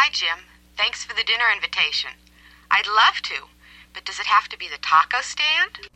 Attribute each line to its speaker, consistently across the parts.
Speaker 1: Hi, Jim. Thanks for the dinner invitation. I'd love to, but does it have to be the taco stand?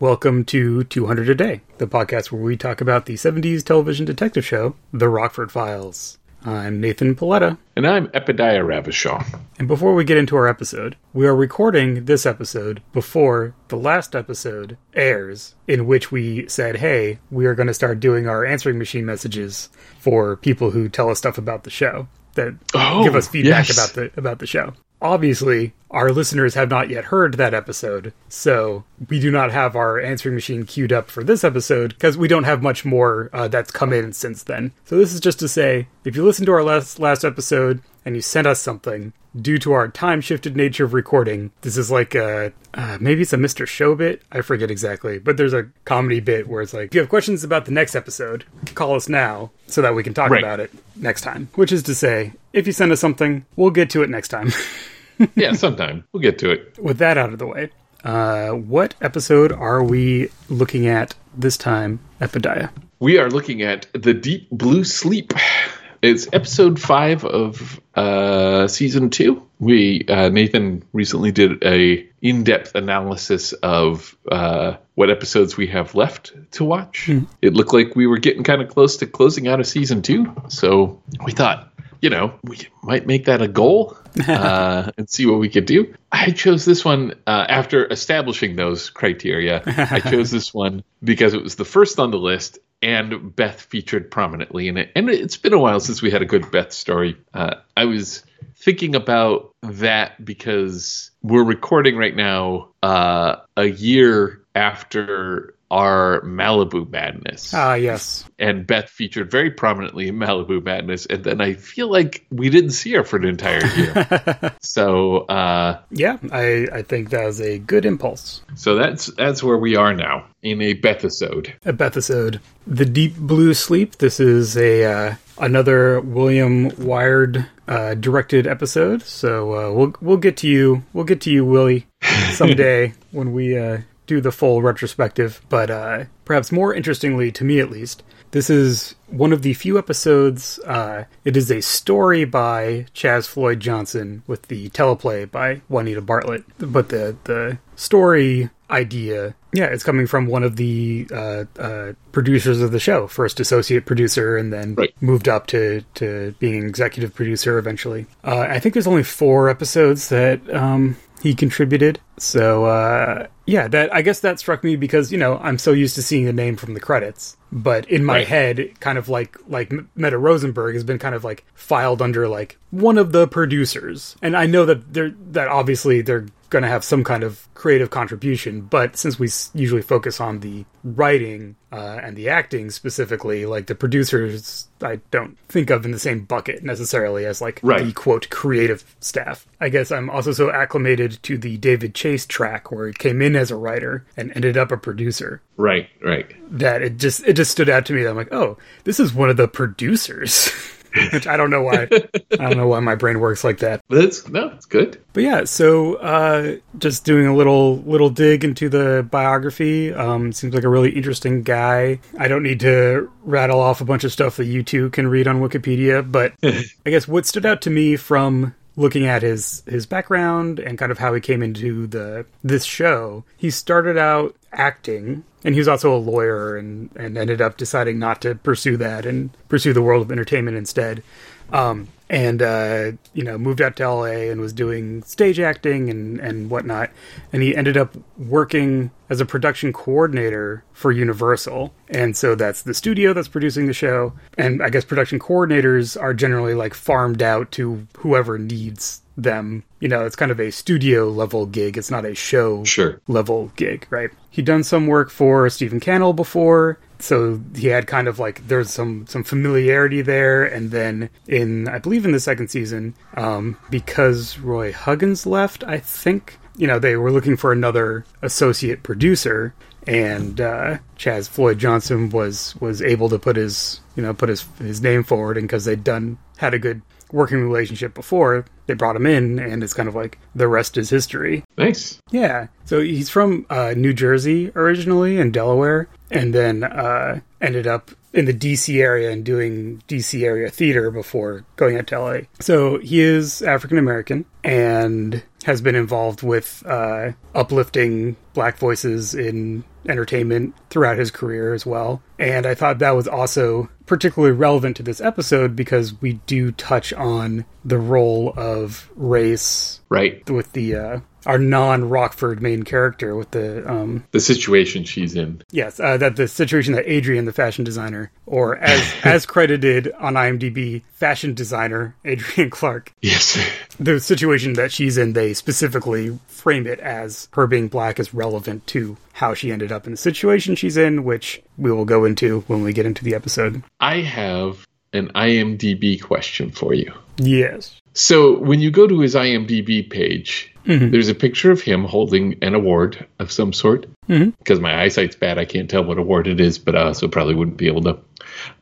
Speaker 2: Welcome to 200 a Day, the podcast where we talk about the 70s television detective show, The Rockford Files. I'm Nathan Paletta.
Speaker 3: And I'm Epidiah Ravachol.
Speaker 2: And before we get into our episode, we are recording this episode before the last episode airs, in which we said, hey, we are going to start doing our answering machine messages for people who tell us stuff about the show that
Speaker 3: Oh,
Speaker 2: give us feedback
Speaker 3: yes.
Speaker 2: about the about the show. Obviously, our listeners have not yet heard that episode, so we do not have our answering machine queued up for this episode because we don't have much more uh, that's come in since then. So this is just to say, if you listen to our last last episode and you sent us something, due to our time shifted nature of recording, this is like a uh, maybe it's a Mr. Show bit. I forget exactly, but there's a comedy bit where it's like, if you have questions about the next episode, call us now so that we can talk
Speaker 3: Right.
Speaker 2: about it next time. Which is to say, if you send us something, we'll get to it next time.
Speaker 3: Yeah, sometime. We'll get to it.
Speaker 2: With that out of the way, uh, what episode are we looking at this time, Epidiah?
Speaker 3: We are looking at The Deep Blue Sleep. It's episode five of uh, season two. We uh, Nathan recently did a in-depth analysis of uh, what episodes we have left to watch. It looked like we were getting kind of close to closing out of season two, so we thought, you know, we might make that a goal uh, and see what we could do. I chose this one uh, after establishing those criteria. I chose this one because it was the first on the list, and Beth featured prominently in it. And it's been a while since we had a good Beth story. Uh, I was thinking about that because we're recording right now uh, a year after our Malibu Madness
Speaker 2: Ah, yes.
Speaker 3: and Beth featured very prominently in Malibu Madness, and then I feel like we didn't see her for an entire year. so, uh,
Speaker 2: Yeah, I, I think that was a good impulse.
Speaker 3: so that's that's where we are now in a Bethesode.
Speaker 2: A Bethesode. The Deep Blue Sleep. This is a uh, another William Wiard uh, directed episode. So uh, we'll we'll get to you. We'll get to you, Willie, someday when we uh, do the full retrospective. But uh, perhaps more interestingly, to me at least, this is one of the few episodes. Uh, it is a story by Chaz Floyd Johnson with the teleplay by Juanita Bartlett. But the the story idea, yeah, it's coming from one of the uh, uh, producers of the show, first associate producer, and then
Speaker 3: Right.
Speaker 2: moved up to to being an executive producer eventually. Uh, I think there's only four episodes that um, he contributed. So uh, yeah, that I guess that struck me because you know I'm so used to seeing the name from the credits, but in my
Speaker 3: Right.
Speaker 2: head, kind of like like Meta Rosenberg has been kind of like filed under like one of the producers, and I know that they're that obviously they're going to have some kind of creative contribution, but since we usually focus on the writing uh, and the acting specifically, like the producers, I don't think of in the same bucket necessarily as like
Speaker 3: Right.
Speaker 2: the quote creative staff. I guess I'm also so acclimated to the David Chase track where he came in as a writer and ended up a producer
Speaker 3: Right, right.
Speaker 2: that it just it just stood out to me that I'm like, oh, this is one of the producers. Which I don't know why I don't know why my brain works like that.
Speaker 3: But that's no, it's good.
Speaker 2: But yeah, so uh, just doing a little little dig into the biography. Um, seems like a really interesting guy. I don't need to rattle off a bunch of stuff that you two can read on Wikipedia, but I guess what stood out to me from looking at his his background and kind of how he came into the this show, he started out acting and he was also a lawyer and and ended up deciding not to pursue that and pursue the world of entertainment instead. Um, and uh, you know moved out to LA and was doing stage acting and and whatnot. And he ended up working as a production coordinator for Universal, and so that's the studio that's producing the show. And I guess production coordinators are generally like farmed out to whoever needs them. You know, it's kind of a studio level gig. It's not a show
Speaker 3: Sure.
Speaker 2: level gig, right? He'd done some work for Stephen Cannell before, so he had kind of like there's some some familiarity there. And then in I believe in the second season, um, because Roy Huggins left, I think you know they were looking for another associate producer, and uh, Chaz Floyd Johnson was was able to put his you know put his his name forward, and because they'd done had a good working relationship before, they brought him in, and it's kind of like the rest is history.
Speaker 3: Nice.
Speaker 2: Yeah. So he's from uh, New Jersey originally and Delaware, and then uh, ended up in the DC area and doing DC area theater before going out to LA. So he is African American and has been involved with uh, uplifting black voices in entertainment throughout his career as well. And I thought that was also particularly relevant to this episode because we do touch on the role of race
Speaker 3: Right.
Speaker 2: with the uh, our non Rockford main character with the um,
Speaker 3: The situation she's in.
Speaker 2: Yes, uh, that the situation that Adrian, the fashion designer, or as as credited on IMDb, fashion designer Adrian Clark,
Speaker 3: Yes.
Speaker 2: the situation that she's in, they specifically frame it as her being black is relevant to how she ended up in the situation she's in, which we will go into when we get into the episode.
Speaker 3: I have an IMDb question for you.
Speaker 2: Yes.
Speaker 3: So when you go to his IMDb page, there's a picture of him holding an award of some sort. Because my eyesight's bad, I can't tell what award it is, but I also probably wouldn't be able to.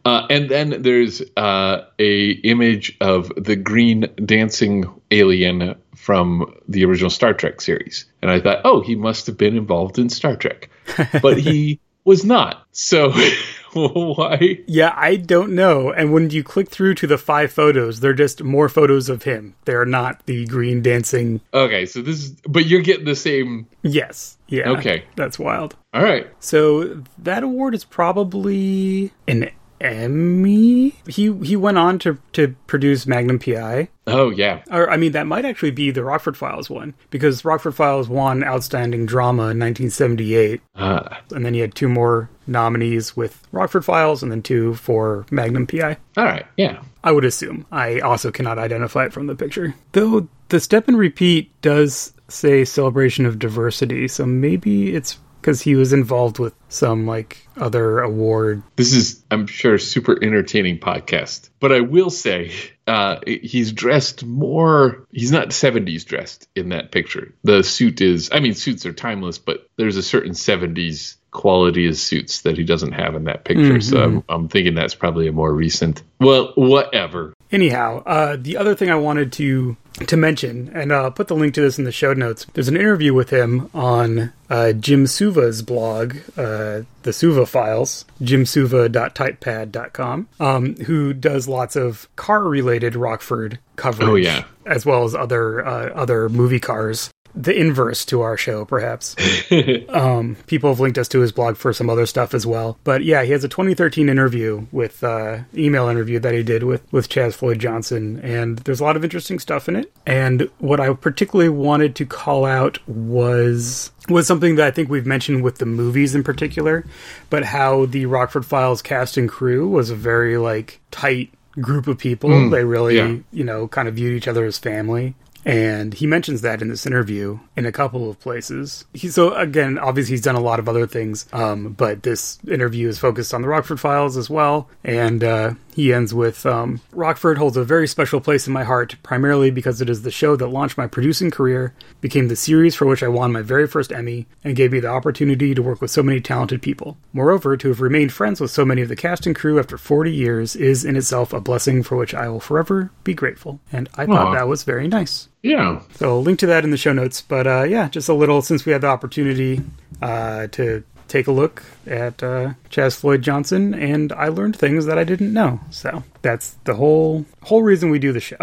Speaker 3: Uh, and then there's uh, a image of the green dancing alien from the original Star Trek series, and I thought, oh, he must have been involved in Star Trek, but he was not. So why?
Speaker 2: Yeah, I don't know. And when you click through to the five photos, they're just more photos of him. They're not the green dancing.
Speaker 3: Okay, so this is, but you're getting the same.
Speaker 2: Yes. Yeah.
Speaker 3: Okay.
Speaker 2: That's wild.
Speaker 3: All right.
Speaker 2: So that award is probably an Emmy. He he went on to to produce Magnum PI.
Speaker 3: Oh yeah.
Speaker 2: Or I mean that might actually be the Rockford Files one because Rockford Files won Outstanding Drama in 1978
Speaker 3: Uh,
Speaker 2: and then he had two more nominees with Rockford Files and then two for Magnum PI.
Speaker 3: all right. Yeah.
Speaker 2: I would assume. I also cannot identify it from the picture. Though the step and repeat does say celebration of diversity, so maybe it's because he was involved with some like other award.
Speaker 3: This is, I'm sure, super entertaining podcast. But I will say, uh, he's dressed more. He's not 70s dressed in that picture. The suit is, I mean, suits are timeless, but there's a certain 70s quality of suits that he doesn't have in that picture. So I'm, I'm thinking that's probably a more recent. Well, whatever.
Speaker 2: Anyhow, uh, the other thing I wanted to to mention, and uh, I'll put the link to this in the show notes. There's an interview with him on uh, Jim Suva's blog, uh, the Suva Files, jimsuva.typepad.com, um, who does lots of car-related Rockford coverage,
Speaker 3: Oh, yeah.
Speaker 2: as well as other uh, other movie cars. The inverse to our show, perhaps. um, people have linked us to his blog for some other stuff as well. But yeah, he has a 2013 interview with uh, email interview that he did with with Chaz Floyd Johnson, and there's a lot of interesting stuff in it. And what I particularly wanted to call out was was something that I think we've mentioned with the movies in particular, but how the Rockford Files cast and crew was a very like tight group of people. they really,
Speaker 3: yeah.
Speaker 2: you know, kind of viewed each other as family. And he mentions that in this interview in a couple of places. He, so again, obviously he's done a lot of other things, um, but this interview is focused on the Rockford Files as well. And uh, he ends with um, Rockford holds a very special place in my heart, primarily because it is the show that launched my producing career, became the series for which I won my very first Emmy, and gave me the opportunity to work with so many talented people. Moreover, to have remained friends with so many of the cast and crew after 40 years is in itself a blessing for which I will forever be grateful. And I thought that was very nice.
Speaker 3: Yeah.
Speaker 2: So I'll link to that in the show notes. But uh, yeah, just a little since we had the opportunity uh, to take a look at uh, Chaz Floyd Johnson, and I learned things that I didn't know. So that's the whole whole reason we do the show.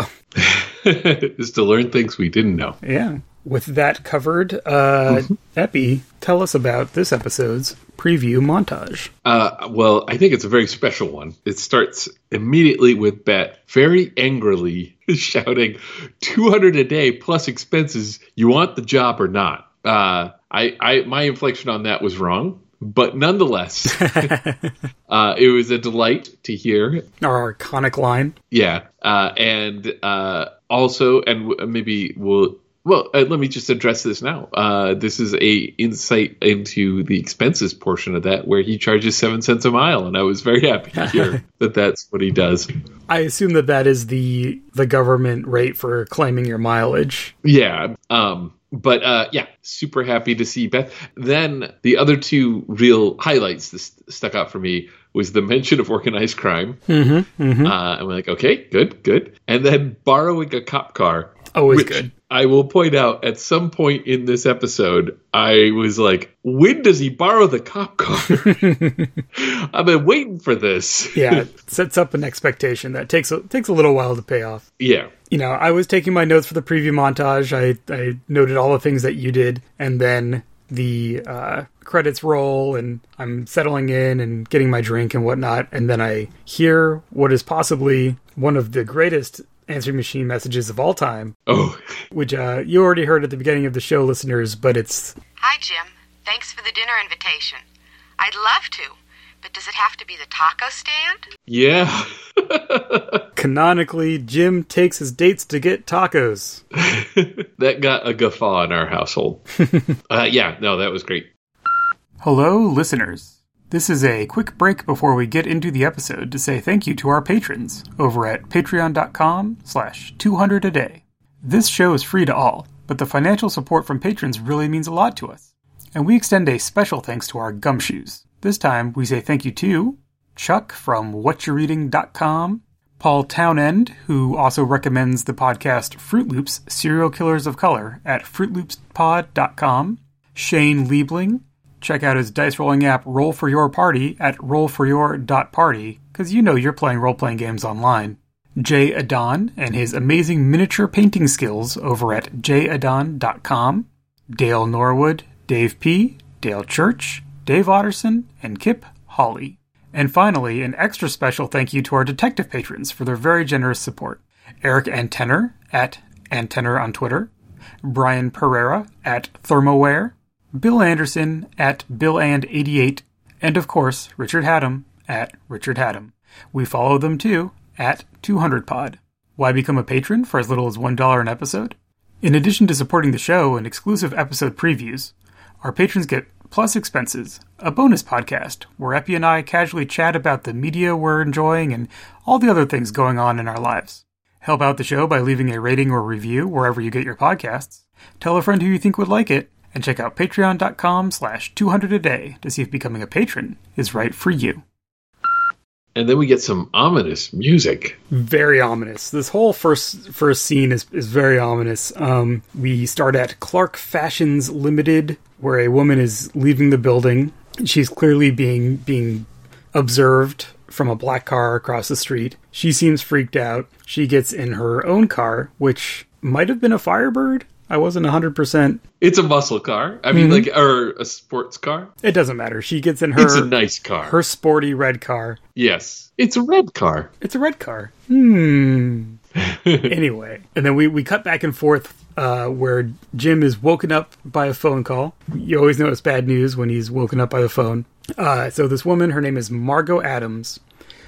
Speaker 3: is to learn things we didn't know.
Speaker 2: yeah. With that covered, uh, Epi, tell us about this episode's preview montage.
Speaker 3: Uh, well, I think it's a very special one. It starts immediately with Beth very angrily shouting, 200 a day plus expenses. You want the job or not? Uh, I, I, my inflection on that was wrong, but nonetheless, uh, it was a delight to hear.
Speaker 2: Our iconic line.
Speaker 3: Yeah. Uh, and uh, also, and w- maybe we'll. Well, uh, let me just address this now. Uh, this is a insight into the expenses portion of that, where he charges seven cents a mile, and I was very happy to hear that that's what he does.
Speaker 2: I assume that that is the the government rate for claiming your mileage.
Speaker 3: Yeah. Um, but uh, yeah, super happy to see Beth. Then the other two real highlights that st- stuck out for me was the mention of organized crime. Mm-hmm, Uh, I'm like, okay, good, good. And then borrowing a cop car.
Speaker 2: Always
Speaker 3: Which
Speaker 2: good.
Speaker 3: I will point out at some point in this episode, I was like, when does he borrow the cop car? I've been waiting for this.
Speaker 2: Yeah, it sets up an expectation that takes a, takes a little while to pay off.
Speaker 3: yeah.
Speaker 2: You know, I was taking my notes for the preview montage. I, I noted all the things that you did, and then the uh, credits roll, and I'm settling in and getting my drink and whatnot, and then I hear what is possibly one of the greatest answering machine messages of all time,
Speaker 3: Oh,
Speaker 2: which uh, you already heard at the beginning of the show, listeners, but it's
Speaker 1: Hi, Jim. Thanks for the dinner invitation. I'd love to, but does it have to be the taco stand?
Speaker 3: yeah.
Speaker 2: canonically Jim takes his dates to get tacos.
Speaker 3: that got a guffaw in our household. uh, yeah, no, that was great.
Speaker 2: Hello, listeners. This is a quick break before we get into the episode to say thank you to our patrons over at patreon.com slash 200 a day. This show is free to all, but the financial support from patrons really means a lot to us. And we extend a special thanks to our gumshoes. This time we say thank you to Chuck from whatyoureading.com, Paul Townend, who also recommends the podcast Fruit Loops Serial Killers of Color at fruitloopspod.com, Shane Liebling, check out his dice rolling app Roll for Your Party at rollforyour.party, because you know you're playing role playing games online. Jay Adon and his amazing miniature painting skills over at jadon.com, Dale Norwood, Dave P., Dale Church, Dave Otterson, and Kip Hawley. And finally, an extra special thank you to our detective patrons for their very generous support. Eric Antenner at Antenner on Twitter, Brian Pereira at Thermoware, Bill Anderson at BillAnd88, and of course, Richard Haddam at Richard Haddam. We follow them too at 200pod. Why become a patron for as little as $1 an episode? In addition to supporting the show and exclusive episode previews, our patrons get plus expenses, a bonus podcast where Epi and I casually chat about the media we're enjoying and all the other things going on in our lives. Help out the show by leaving a rating or review wherever you get your podcasts. Tell a friend who you think would like it, and check out patreon.com slash 200 a day to see if becoming a patron is right for you.
Speaker 3: And then we get some ominous music.
Speaker 2: very ominous. This whole first first scene is is very ominous. Um, we start at Clark Fashions Limited, where a woman is leaving the building. She's clearly being being observed from a black car across the street. She seems freaked out. She gets in her own car, which might have been a Firebird. I wasn't 100%.
Speaker 3: It's a muscle car. I mean, like, or a sports car.
Speaker 2: It doesn't matter. She gets in her
Speaker 3: It's a nice car.
Speaker 2: her sporty red car.
Speaker 3: yes. It's a red car.
Speaker 2: It's a red car. Hmm. anyway, and then we, we cut back and forth uh, where Jim is woken up by a phone call. You always know it's bad news when he's woken up by the phone. Uh, so this woman, her name is Margot Adams.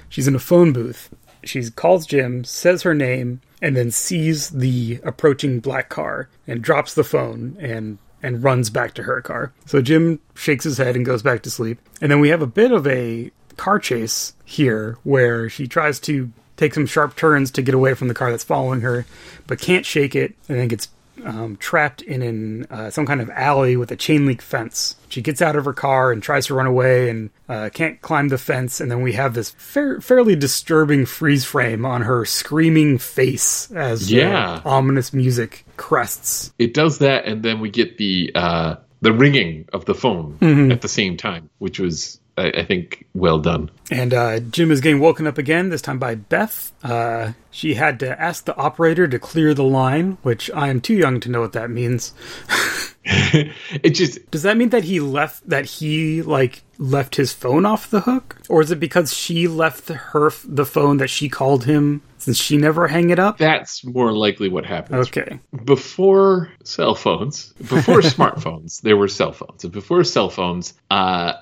Speaker 2: She's in a phone booth. She calls Jim, says her name, and then sees the approaching black car and drops the phone and and runs back to her car. So Jim shakes his head and goes back to sleep. And then we have a bit of a car chase here where she tries to take some sharp turns to get away from the car that's following her, but can't shake it and then gets um, trapped in an, uh, some kind of alley with a chain link fence. She gets out of her car and tries to run away and uh, can't climb the fence. And then we have this fair, fairly disturbing freeze frame on her screaming face as
Speaker 3: Yeah.
Speaker 2: ominous music crests.
Speaker 3: It does that, and then we get the uh, the ringing of the phone
Speaker 2: Mm-hmm.
Speaker 3: at the same time, which was, I, I think, well done.
Speaker 2: And uh, Jim is getting woken up again, this time by Beth. Uh, she had to ask the operator to clear the line, which I am too young to know what that means.
Speaker 3: it just
Speaker 2: Does that mean that he left that he like left his phone off the hook, or is it because she left her the phone that she called him since she never hang it up?
Speaker 3: that's more likely what happens.
Speaker 2: Okay,
Speaker 3: Before cell phones, before smartphones, there were cell phones, and before cell phones, uh,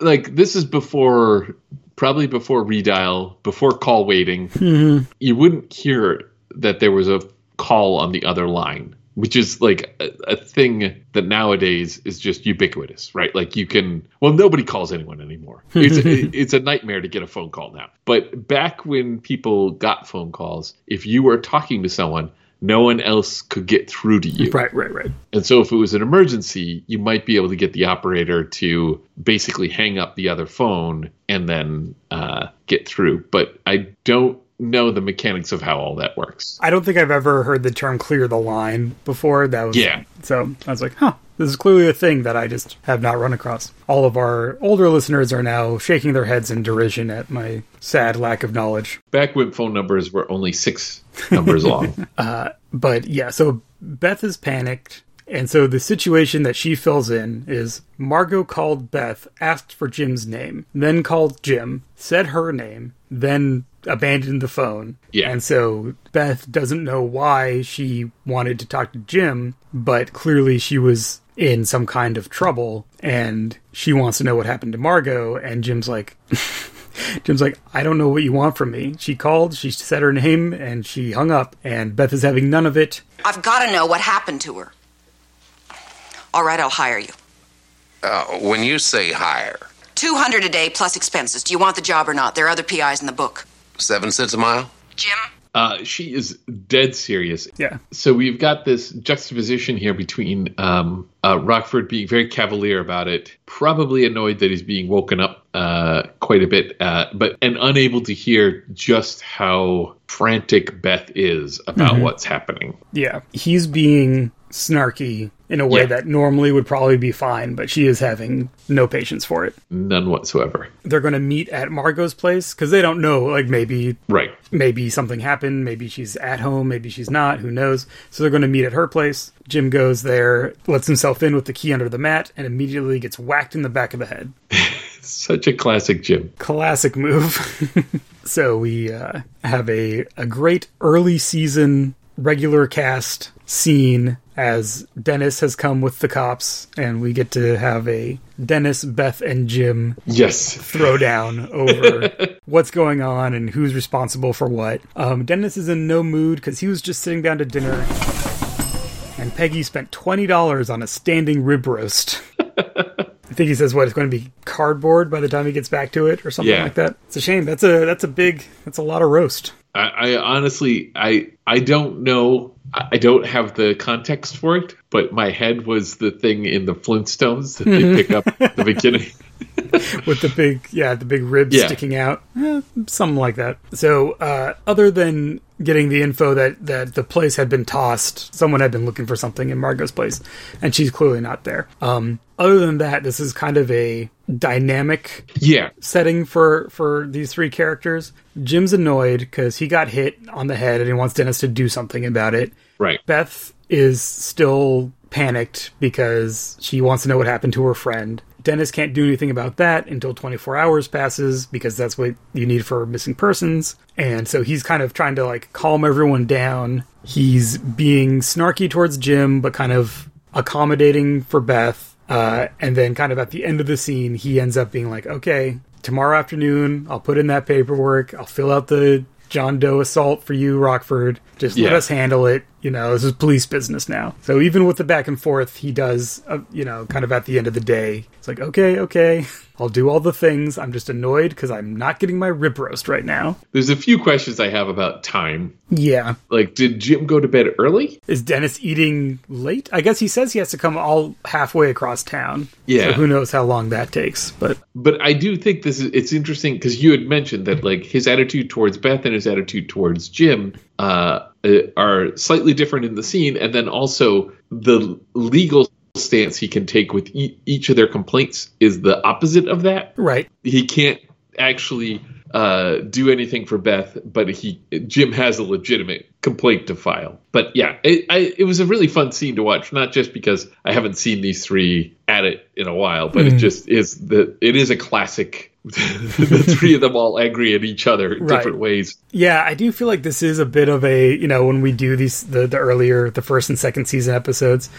Speaker 3: like this is before probably before redial, before call waiting. Mm-hmm. You wouldn't hear that there was a call on the other line. Which is like a, a thing that nowadays is just ubiquitous, right? Like you can, well, nobody calls anyone anymore. It's, it's a nightmare to get a phone call now. But back when people got phone calls, if you were talking to someone, no one else could get through to you.
Speaker 2: right, right, right.
Speaker 3: And so if it was an emergency, you might be able to get the operator to basically hang up the other phone and then uh, get through. But I don't know the mechanics of how all that works.
Speaker 2: I don't think I've ever heard the term clear the line before. That was
Speaker 3: Yeah.
Speaker 2: So I was like, huh, this is clearly a thing that I just have not run across. All of our older listeners are now shaking their heads in derision at my sad lack of knowledge.
Speaker 3: Back when phone numbers were only six numbers long.
Speaker 2: Uh, but yeah, so Beth is panicked. And so the situation that she fills in is Margot called Beth, asked for Jim's name, then called Jim, said her name, then abandoned the phone.
Speaker 3: Yeah.
Speaker 2: And so Beth doesn't know why she wanted to talk to Jim, but clearly she was in some kind of trouble and she wants to know what happened to Margot. And Jim's like, Jim's like, I don't know what you want from me. She called, she said her name, and she hung up, and Beth is having none of it.
Speaker 4: I've got to know what happened to her. All right, I'll hire you.
Speaker 5: Uh, when you say hire,
Speaker 4: 200 a day plus expenses. Do you want the job or not? There are other PIs in the book.
Speaker 5: seven cents a mile?
Speaker 4: Jim?
Speaker 3: Uh, she is dead serious.
Speaker 2: Yeah.
Speaker 3: So we've got this juxtaposition here between um, uh, Rockford being very cavalier about it, probably annoyed that he's being woken up uh, quite a bit, uh, but and unable to hear just how frantic Beth is about what's happening.
Speaker 2: Yeah. He's being snarky in a way
Speaker 3: Yeah.
Speaker 2: that normally would probably be fine, but she is having no patience for it.
Speaker 3: None whatsoever.
Speaker 2: They're going to meet at Margot's place because they don't know, like, maybe
Speaker 3: Right.
Speaker 2: maybe something happened maybe she's at home maybe she's not who knows so they're going to meet at her place jim goes there lets himself in with the key under the mat and immediately gets whacked in the back of the head
Speaker 3: Such a classic Jim.
Speaker 2: classic move so we uh, have a, a great early season regular cast scene as dennis has come with the cops and we get to have a dennis beth and jim
Speaker 3: Yes.
Speaker 2: throwdown over what's going on and who's responsible for what. Um, Dennis is in no mood because he was just sitting down to dinner, and Peggy spent twenty dollars on a standing rib roast. I think he says what it's going to be cardboard by the time he gets back to it or something
Speaker 3: Yeah.
Speaker 2: like that. It's a shame. That's a that's a big that's a lot of roast.
Speaker 3: I, I honestly, I I don't know. I don't have the context for it, but my head was the thing in the Flintstones that they pick up at the beginning.
Speaker 2: with the big yeah the big ribs
Speaker 3: Yeah.
Speaker 2: sticking out Eh, something like that so uh, other than getting the info that that the place had been tossed. Someone had been looking for something in margot's place and she's clearly not there. Um, other than that this is kind of a dynamic
Speaker 3: Yeah,
Speaker 2: setting for for these three characters. Jim's annoyed because he got hit on the head and he wants dennis to do something about it.
Speaker 3: Right.
Speaker 2: Beth is still panicked because she wants to know what happened to her friend. Dennis can't do anything about that until 24 hours passes because that's what you need for missing persons. And so he's kind of trying to like calm everyone down. He's being snarky towards Jim, but kind of accommodating for Beth. Uh, and then, kind of at the end of the scene, he ends up being like, okay, tomorrow afternoon, I'll put in that paperwork, I'll fill out the John Doe assault for you, Rockford. Just let us handle it. You know, this is police business now. So even with the back and forth, he does, uh, you know, kind of at the end of the day, it's like, okay, okay, I'll do all the things. I'm just annoyed because I'm not getting my rib roast right now.
Speaker 3: There's a few questions I have about time.
Speaker 2: Yeah.
Speaker 3: Like, did Jim go to bed early?
Speaker 2: Is Dennis eating late? I guess he says he has to come all halfway across town.
Speaker 3: Yeah.
Speaker 2: So who knows how long that takes. But
Speaker 3: But I do think this is it's interesting because you had mentioned that like his attitude towards Beth and his attitude towards Jim uh, are slightly different in the scene, and then also the legal stance he can take with e- each of their complaints is the opposite of that.
Speaker 2: right.
Speaker 3: He can't actually uh, do anything for Beth, but he Jim has a legitimate complaint to file. But yeah, it, I, it was a really fun scene to watch, not just because I haven't seen these three at it in a while, but it just is the it is a classic. the three of them all angry at each other in
Speaker 2: Right.
Speaker 3: different ways.
Speaker 2: Yeah, I do feel like this is a bit of a you know when we do these the the earlier the first and second season episodes,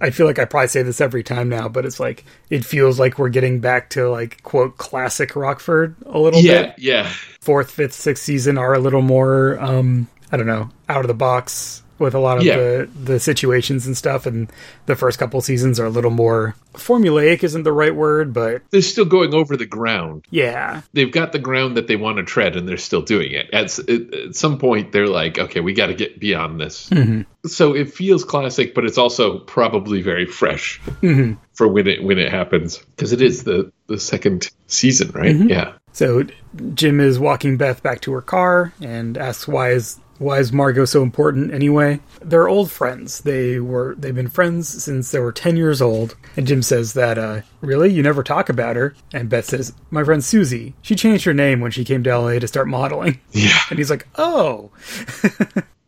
Speaker 2: I feel like I probably say this every time now, but it's like it feels like we're getting back to like quote classic Rockford a little
Speaker 3: Yeah,
Speaker 2: bit.
Speaker 3: yeah,
Speaker 2: Fourth, fifth, sixth season are a little more um I don't know out of the box with a lot of
Speaker 3: Yeah.
Speaker 2: the the situations and stuff, and the first couple seasons are a little more formulaic isn't the right word, but
Speaker 3: they're still going over the ground.
Speaker 2: yeah,
Speaker 3: They've got the ground that they want to tread, and they're still doing it. At, at at some point, they're like, "Okay, we got to get beyond this." Mm-hmm. So it feels classic, but it's also probably very fresh mm-hmm. for when it when it happens because it is the the second season, right? Mm-hmm. Yeah.
Speaker 2: So Jim is walking Beth back to her car and asks why is why is Margot so important anyway? They're old friends. They were they've been friends since they were 10 years old. And Jim says that uh really you never talk about her. And Beth says, "My friend Susie. She changed her name when she came to LA to start modeling."
Speaker 3: Yeah.
Speaker 2: And he's like, "Oh."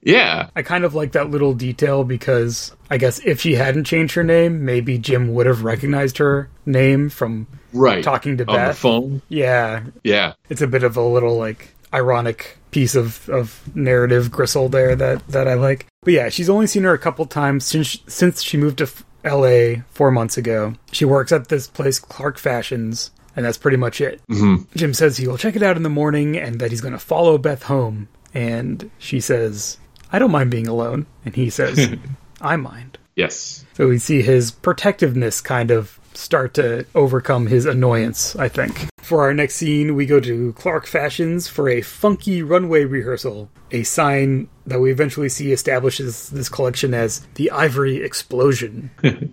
Speaker 3: Yeah.
Speaker 2: I kind of like that little detail because I guess if she hadn't changed her name, maybe Jim would have recognized her name from
Speaker 3: Right.
Speaker 2: Talking to
Speaker 3: on the
Speaker 2: Beth.
Speaker 3: phone.
Speaker 2: yeah,
Speaker 3: Yeah.
Speaker 2: it's a bit of a little like ironic piece of, of narrative gristle there that, that I like. But yeah, she's only seen her a couple times since since she moved to LA four months ago. She works at this place, Clark Fashions, and that's pretty much it. Mm-hmm. Jim says he will check it out in the morning and that he's going to follow Beth home. And she says, I don't mind being alone. And he says, I mind.
Speaker 3: Yes.
Speaker 2: So we see his protectiveness kind of start to overcome his annoyance, I think. For our next scene, we go to Clark Fashions for a funky runway rehearsal, a sign that we eventually see establishes this collection as the Ivory Explosion.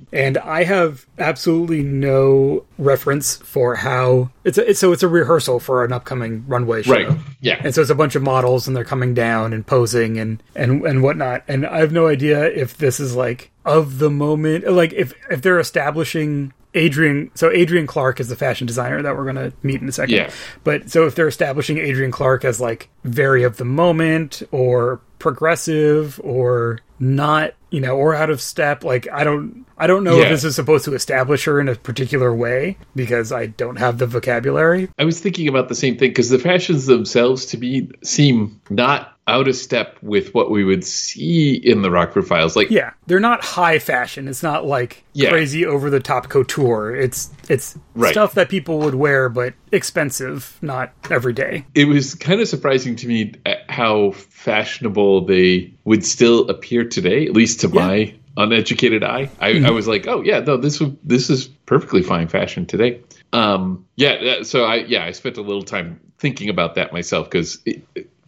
Speaker 2: and I have absolutely no reference for how it's, a, it's so it's a rehearsal for an upcoming runway show.
Speaker 3: Right. Yeah.
Speaker 2: And so it's a bunch of models and they're coming down and posing and, and, and whatnot. And I have no idea if this is like of the moment, like if, if they're establishing Adrian, so Adrian Clark is the fashion designer that we're going to meet in a second.
Speaker 3: Yeah.
Speaker 2: But so if they're establishing Adrian Clark as like very of the moment or progressive or not, you know, or out of step, like I don't, I don't know if this is supposed to establish her in a particular way because I don't have the vocabulary.
Speaker 3: I was thinking about the same thing because the fashions themselves to me seem not out of step with what we would see in the Rockford Files. Like,
Speaker 2: Yeah, they're not high fashion. It's not like
Speaker 3: Yeah.
Speaker 2: crazy over the top couture. It's it's
Speaker 3: Right.
Speaker 2: stuff that people would wear, but expensive, not every day.
Speaker 3: it was kind of surprising to me uh, how fashionable they would still appear today, at least to my uneducated eye. I, I mm-hmm. was like, oh yeah, no, this would this is perfectly fine fashion today. Um, yeah, uh, so I yeah, I spent a little time thinking about that myself because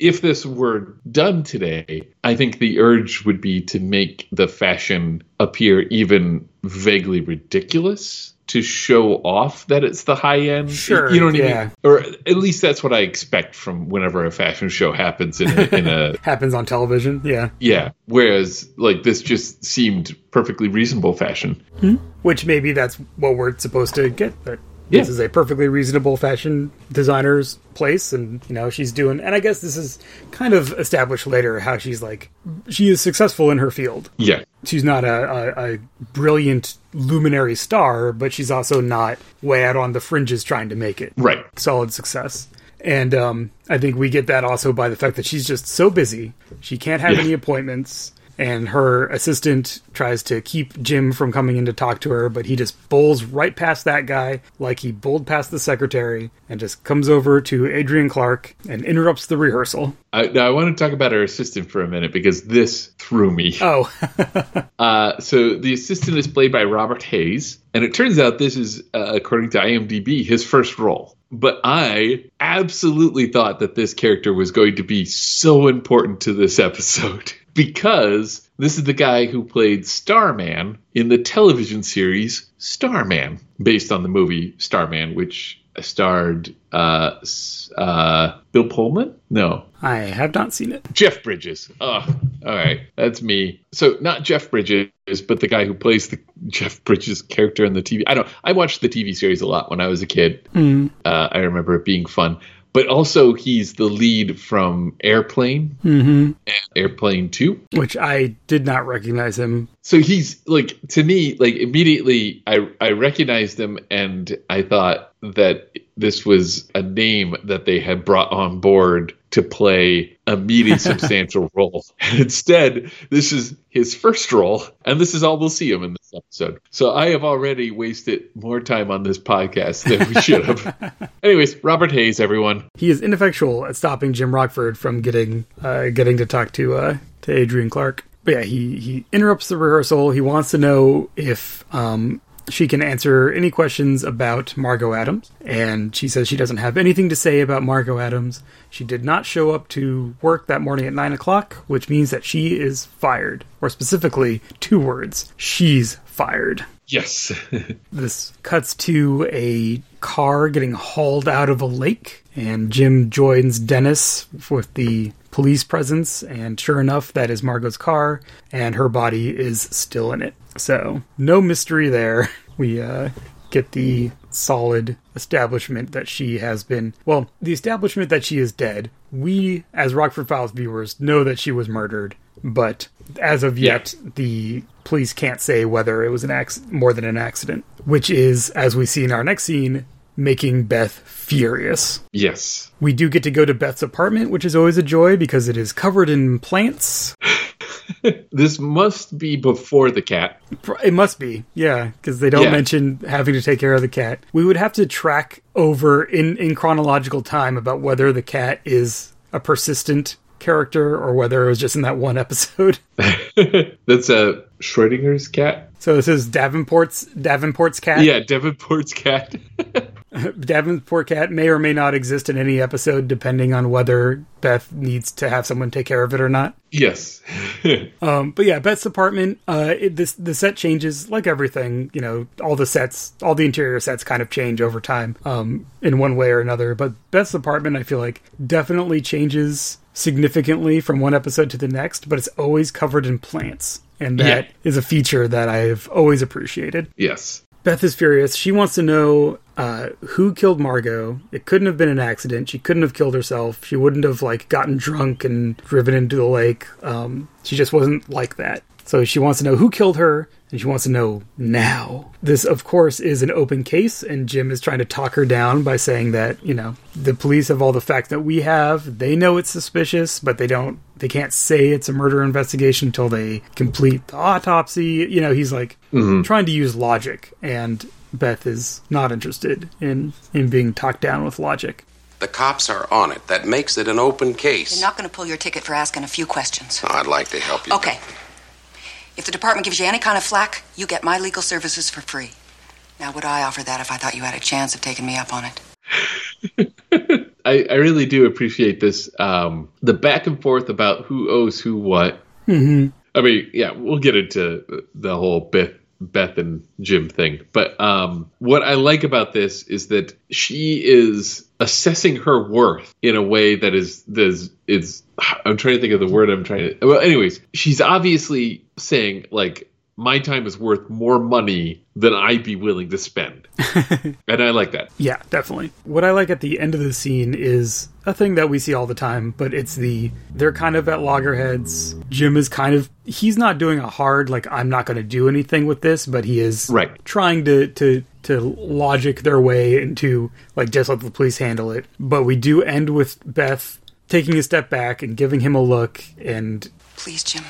Speaker 3: if this were done today, I think the urge would be to make the fashion appear even vaguely ridiculous to show off that it's the high end.
Speaker 2: Sure,
Speaker 3: you know what I mean? Or at least that's what I expect from whenever a fashion show happens in a, in a
Speaker 2: Happens on television, yeah.
Speaker 3: yeah. Whereas like this just seemed perfectly reasonable fashion. Hmm?
Speaker 2: Which maybe that's what we're supposed to get. But this is a perfectly reasonable fashion designer's place, and you know she's doing. And I guess this is kind of established later how she's like she is successful in her field.
Speaker 3: Yeah.
Speaker 2: she's not a, a, a brilliant luminary star, but she's also not way out on the fringes trying to make it.
Speaker 3: Right.
Speaker 2: Solid success. And um, I think we get that also by the fact that she's just so busy. She can't have
Speaker 3: Yeah.
Speaker 2: any appointments. And her assistant tries to keep Jim from coming in to talk to her, but he just bowls right past that guy, like he bowled past the secretary, and just comes over to Adrian Clark and interrupts the rehearsal.
Speaker 3: I, now I want to talk about her assistant for a minute because this threw me.
Speaker 2: Oh,
Speaker 3: Uh, so the assistant is played by Robert Hays, and it turns out this is, uh, according to IMDb, his first role. But I absolutely thought that this character was going to be so important to this episode because this is the guy who played Starman in the television series Starman, based on the movie Starman, which starred uh, uh, Bill Pullman. No,
Speaker 2: I have not seen it.
Speaker 3: Jeff Bridges. Oh, all right. That's me. So not Jeff Bridges, but the guy who plays the Jeff Bridges character in the TV. I don't. I watched the TV series a lot when I was a kid. Uh, I remember it being fun. But also, he's the lead from Airplane mm-hmm. and Airplane Two.
Speaker 2: Which I did not recognize him.
Speaker 3: So he's like to me, like immediately, I I recognized him, and I thought that this was a name that they had brought on board to play a meaty, substantial role. And instead, this is his first role, and this is all we'll see him in this episode. So I have already wasted more time on this podcast than we should have. Anyways, Robert Hays, everyone.
Speaker 2: He is ineffectual at stopping Jim Rockford from getting uh, getting to talk to uh, to Adrian Clark. But yeah, he he interrupts the rehearsal. He wants to know if um, she can answer any questions about Margot Adams, and she says she doesn't have anything to say about Margot Adams. She did not show up to work that morning at nine o'clock, which means that she is fired, or specifically two words: she's fired.
Speaker 3: Yes.
Speaker 2: This cuts to a car getting hauled out of a lake, and Jim joins Dennis with the police presence, and sure enough, that is Margot's car, and her body is still in it. So, no mystery there. We uh, get the solid establishment that she has been, well, the establishment that she is dead. We, as Rockford Files viewers, know that she was murdered, but as of yet, the police can't say whether it was an acc- more than an accident, which is, as we see in our next scene, making Beth furious.
Speaker 3: yes.
Speaker 2: We do get to go to Beth's apartment, which is always a joy because it is covered in plants.
Speaker 3: This must be before the cat.
Speaker 2: It must be, yeah, because they don't
Speaker 3: Yeah.
Speaker 2: mention having to take care of the cat. We would have to track over in, in chronological time about whether the cat is a persistent character or whether it was just in that one episode.
Speaker 3: That's uh, a Schrodinger's cat.
Speaker 2: So this is Davenport's Davenport's cat.
Speaker 3: Yeah, Davenport's cat.
Speaker 2: Davenport cat may or may not exist in any episode, depending on whether Beth needs to have someone take care of it or not.
Speaker 3: yes.
Speaker 2: Um, but yeah, Beth's apartment. Uh, it, this the set changes like everything. You know, all the sets, all the interior sets, kind of change over time, um, in one way or another. But Beth's apartment, I feel like, definitely changes significantly from one episode to the next. But it's always covered in plants, and that is
Speaker 3: Yeah.
Speaker 2: a feature that I've always appreciated.
Speaker 3: yes.
Speaker 2: Beth is furious. She wants to know uh, who killed Margot. It couldn't have been an accident. She couldn't have killed herself. She wouldn't have like gotten drunk and driven into the lake. Um, she just wasn't like that. So she wants to know who killed her, and she wants to know now. This, of course, is an open case, and Jim is trying to talk her down by saying that you know the police have all the facts that we have. They know it's suspicious, but they don't. They can't say it's a murder investigation until they complete the autopsy. You know, he's like mm-hmm. trying to use logic, and Beth is not interested in in being talked down with logic.
Speaker 5: The cops are on it. That makes it an open case.
Speaker 4: You're not going to pull your ticket for asking a few questions.
Speaker 5: I'd like to help you.
Speaker 4: Okay. If the department gives you any kind of flack, you get my legal services for free. Now, would I offer that if I thought you had a chance of taking me up on it?
Speaker 3: I, I really do appreciate this. Um, the back and forth about who owes who what. Mm-hmm. I mean, yeah, we'll get into the whole Beth, Beth and Jim thing. But um, what I like about this is that she is assessing her worth in a way that is is is. I'm trying to think of the word I'm trying to. Well, anyways, she's obviously saying like. My time is worth more money than I'd be willing to spend. and I like that.
Speaker 2: Yeah, definitely. What I like at the end of the scene is a thing that we see all the time, but it's the they're kind of at loggerheads. Jim is kind of he's not doing a hard like I'm not going to do anything with this, but he is
Speaker 3: Right.
Speaker 2: trying to to to logic their way into like just let the police handle it. But we do end with Beth taking a step back and giving him a look and
Speaker 4: Please, Jim.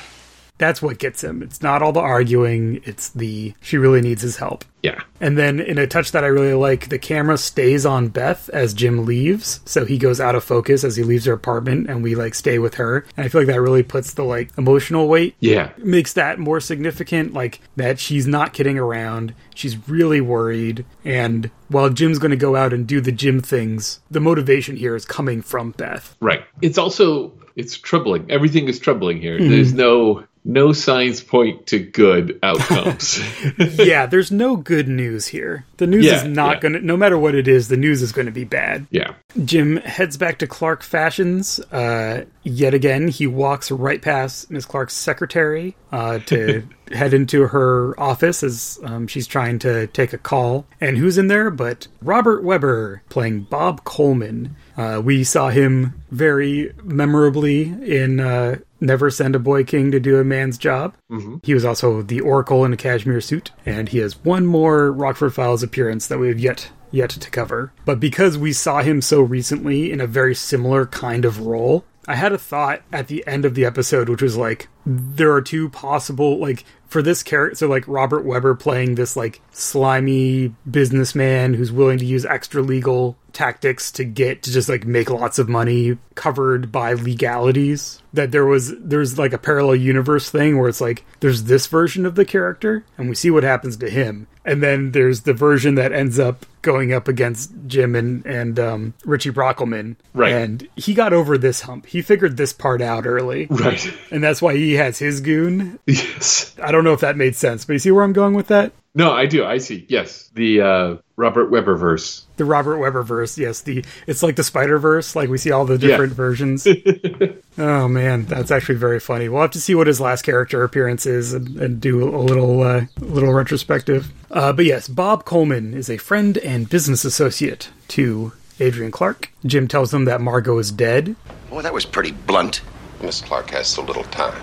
Speaker 2: That's what gets him. It's not all the arguing, it's the she really needs his help.
Speaker 3: Yeah.
Speaker 2: And then in a touch that I really like, the camera stays on Beth as Jim leaves. So he goes out of focus as he leaves her apartment and we like stay with her. And I feel like that really puts the like emotional weight.
Speaker 3: Yeah.
Speaker 2: Makes that more significant, like that she's not kidding around. She's really worried. And while Jim's going to go out and do the Jim things, the motivation here is coming from Beth.
Speaker 3: Right. It's also it's troubling. Everything is troubling here. Mm-hmm. There's no no signs point to good outcomes.
Speaker 2: yeah, there's no good news here. The news
Speaker 3: Yeah,
Speaker 2: is not
Speaker 3: yeah.
Speaker 2: going to, no matter what it is, the news is going to be bad.
Speaker 3: yeah.
Speaker 2: Jim heads back to Clark Fashions. Uh, yet again, he walks right past Miss Clark's secretary uh, to head into her office as um, she's trying to take a call. And who's in there but Robert Webber playing Bob Coleman? Uh, we saw him very memorably in uh, Never Send a Boy King to Do a Man's Job. He was also the Oracle in a cashmere suit, and he has one more Rockford Files appearance that we have yet yet to cover. But because we saw him so recently in a very similar kind of role, I had a thought at the end of the episode, which was like, there are two possible, like, for this character, so like Robert Webber playing this like slimy businessman who's willing to use extra legal tactics to get to just like make lots of money covered by legalities that there was there's like a parallel universe thing where it's like there's this version of the character and we see what happens to him and then there's the version that ends up going up against Jim and and um, Richie Brockelman
Speaker 3: Right.
Speaker 2: and he got over this hump he figured this part out early
Speaker 3: Right.
Speaker 2: and that's why he has his goon
Speaker 3: yes.
Speaker 2: I don't know if that made sense but you see where I'm going with that
Speaker 3: No, I do. I see. Yes, the uh, Robert Webber verse.
Speaker 2: The Robert Webber verse. Yes, the it's like the Spider Verse. Like we see all the different
Speaker 3: Yeah.
Speaker 2: versions. oh man, that's actually very funny. We'll have to see what his last character appearance is and, and do a little uh, little retrospective. Uh, but yes, Bob Coleman is a friend and business associate to Adrian Clark. Jim tells him that Margot is dead.
Speaker 6: Boy, that was pretty blunt.
Speaker 5: Miss Clark has so little time.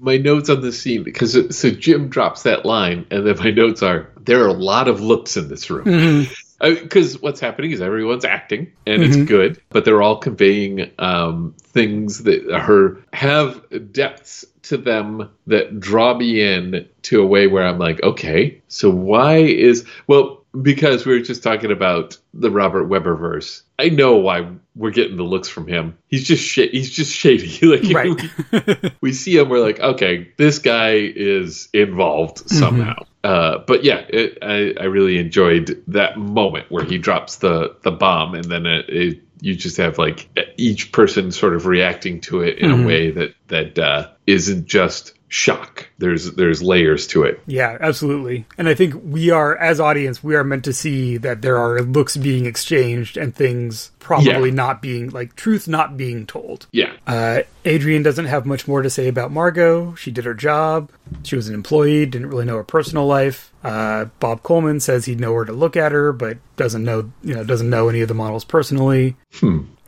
Speaker 3: My notes on the scene because it- so Jim drops that line, and then my notes are there are a lot of looks in this room. Because what's happening is everyone's acting and it's good, but they're all conveying um, things that are have depths to them that draw me in to a way where I'm like, okay, so why is well because we were just talking about the Robert Webber verse. I know why we're getting the looks from him. He's just sh- he's just shady. like
Speaker 2: Right.
Speaker 3: we see him, we're like, okay, this guy is involved somehow. Uh, but yeah, it, I, I really enjoyed that moment where he drops the, the bomb, and then it, it, you just have like each person sort of reacting to it in a way that that uh, isn't just shock. There's there's layers to it.
Speaker 2: Yeah, absolutely. And I think we are, as audience, we are meant to see that there are looks being exchanged and things probably
Speaker 3: Yeah.
Speaker 2: not being, like, truth not being told.
Speaker 3: Yeah,
Speaker 2: Uh, Adrian doesn't have much more to say about Margot. She did her job. She was an employee, didn't really know her personal life. Uh, Bob Coleman says he'd know where to look at her, but doesn't know, you know, doesn't know any of the models personally.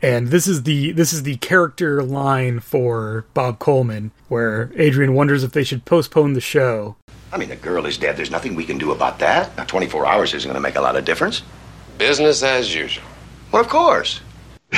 Speaker 2: And this is the this is the character line for Bob Coleman, where Adrian wonders if they should postpone the show.
Speaker 6: I mean, the girl is dead. There's nothing we can do about that. Now, 24 hours isn't going to make a lot of difference.
Speaker 5: Business as usual.
Speaker 6: Well, of course.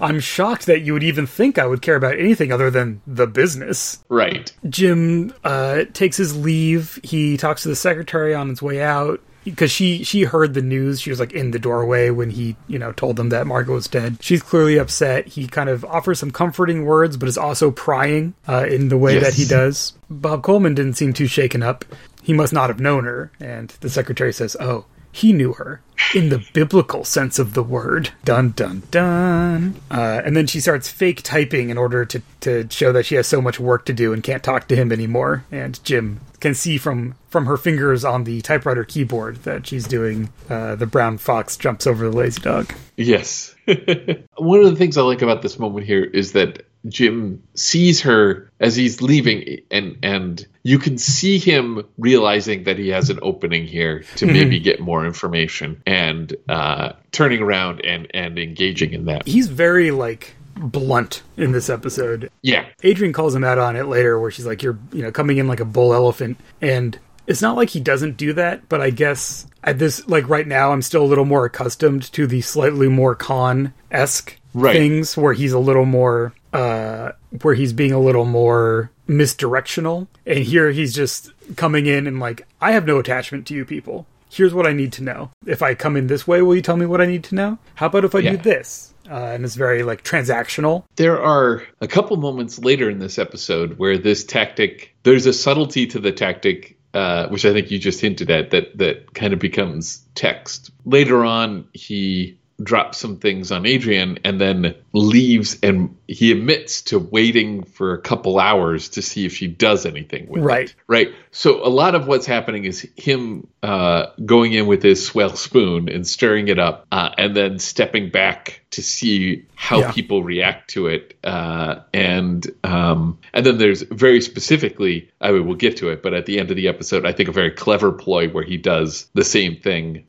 Speaker 2: I'm shocked that you would even think I would care about anything other than the business.
Speaker 3: right.
Speaker 2: Jim uh, takes his leave. He talks to the secretary on his way out because she she heard the news. She was like in the doorway when he you know told them that Margot was dead. She's clearly upset. He kind of offers some comforting words, but is also prying uh, in the way
Speaker 3: Yes.
Speaker 2: that he does. Bob Coleman didn't seem too shaken up. He must not have known her. And the secretary says, "Oh." He knew her in the biblical sense of the word. Dun dun dun. Uh, and then she starts fake typing in order to, to show that she has so much work to do and can't talk to him anymore. And Jim can see from, from her fingers on the typewriter keyboard that she's doing uh, the brown fox jumps over the lazy dog.
Speaker 3: Yes. One of the things I like about this moment here is that Jim sees her as he's leaving and and you can see him realizing that he has an opening here to maybe get more information and uh, turning around and and engaging in that.
Speaker 2: He's very like blunt in this episode.
Speaker 3: Yeah.
Speaker 2: Adrian calls him out on it later, where she's like, "You're, you know, coming in like a bull elephant," and it's not like he doesn't do that, but I guess at this, like right now, I'm still a little more accustomed to the slightly more con esque
Speaker 3: Right.
Speaker 2: things, where he's a little more, uh, where he's being a little more misdirectional, and here he's just coming in and like, I have no attachment to you people. Here's what I need to know. If I come in this way, will you tell me what I need to know? How about if I
Speaker 3: Yeah.
Speaker 2: do this? Uh, and it's very like transactional.
Speaker 3: There are a couple moments later in this episode where this tactic, there's a subtlety to the tactic, uh, which I think you just hinted at, that that kind of becomes text. Later on, he drops some things on Adrian and then leaves, and he admits to waiting for a couple hours to see if she does anything with
Speaker 2: Right.
Speaker 3: it. Right. So a lot of what's happening is him uh, going in with his swell spoon and stirring it up, uh, and then stepping back to see how
Speaker 2: Yeah.
Speaker 3: people react to it. Uh, and um, and then there's very specifically, I mean, we'll get to it, but at the end of the episode, I think a very clever ploy where he does the same thing.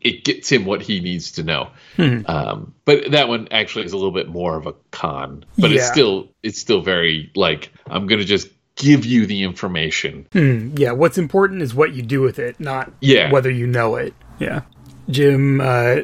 Speaker 3: It gets him what he needs to know. Um, but that one actually is a little bit more of a con, but it's still it's still very like I'm gonna just give you the information.
Speaker 2: Yeah, what's important is what you do with it, not
Speaker 3: Yeah.
Speaker 2: whether you know it. Yeah. Jim uh,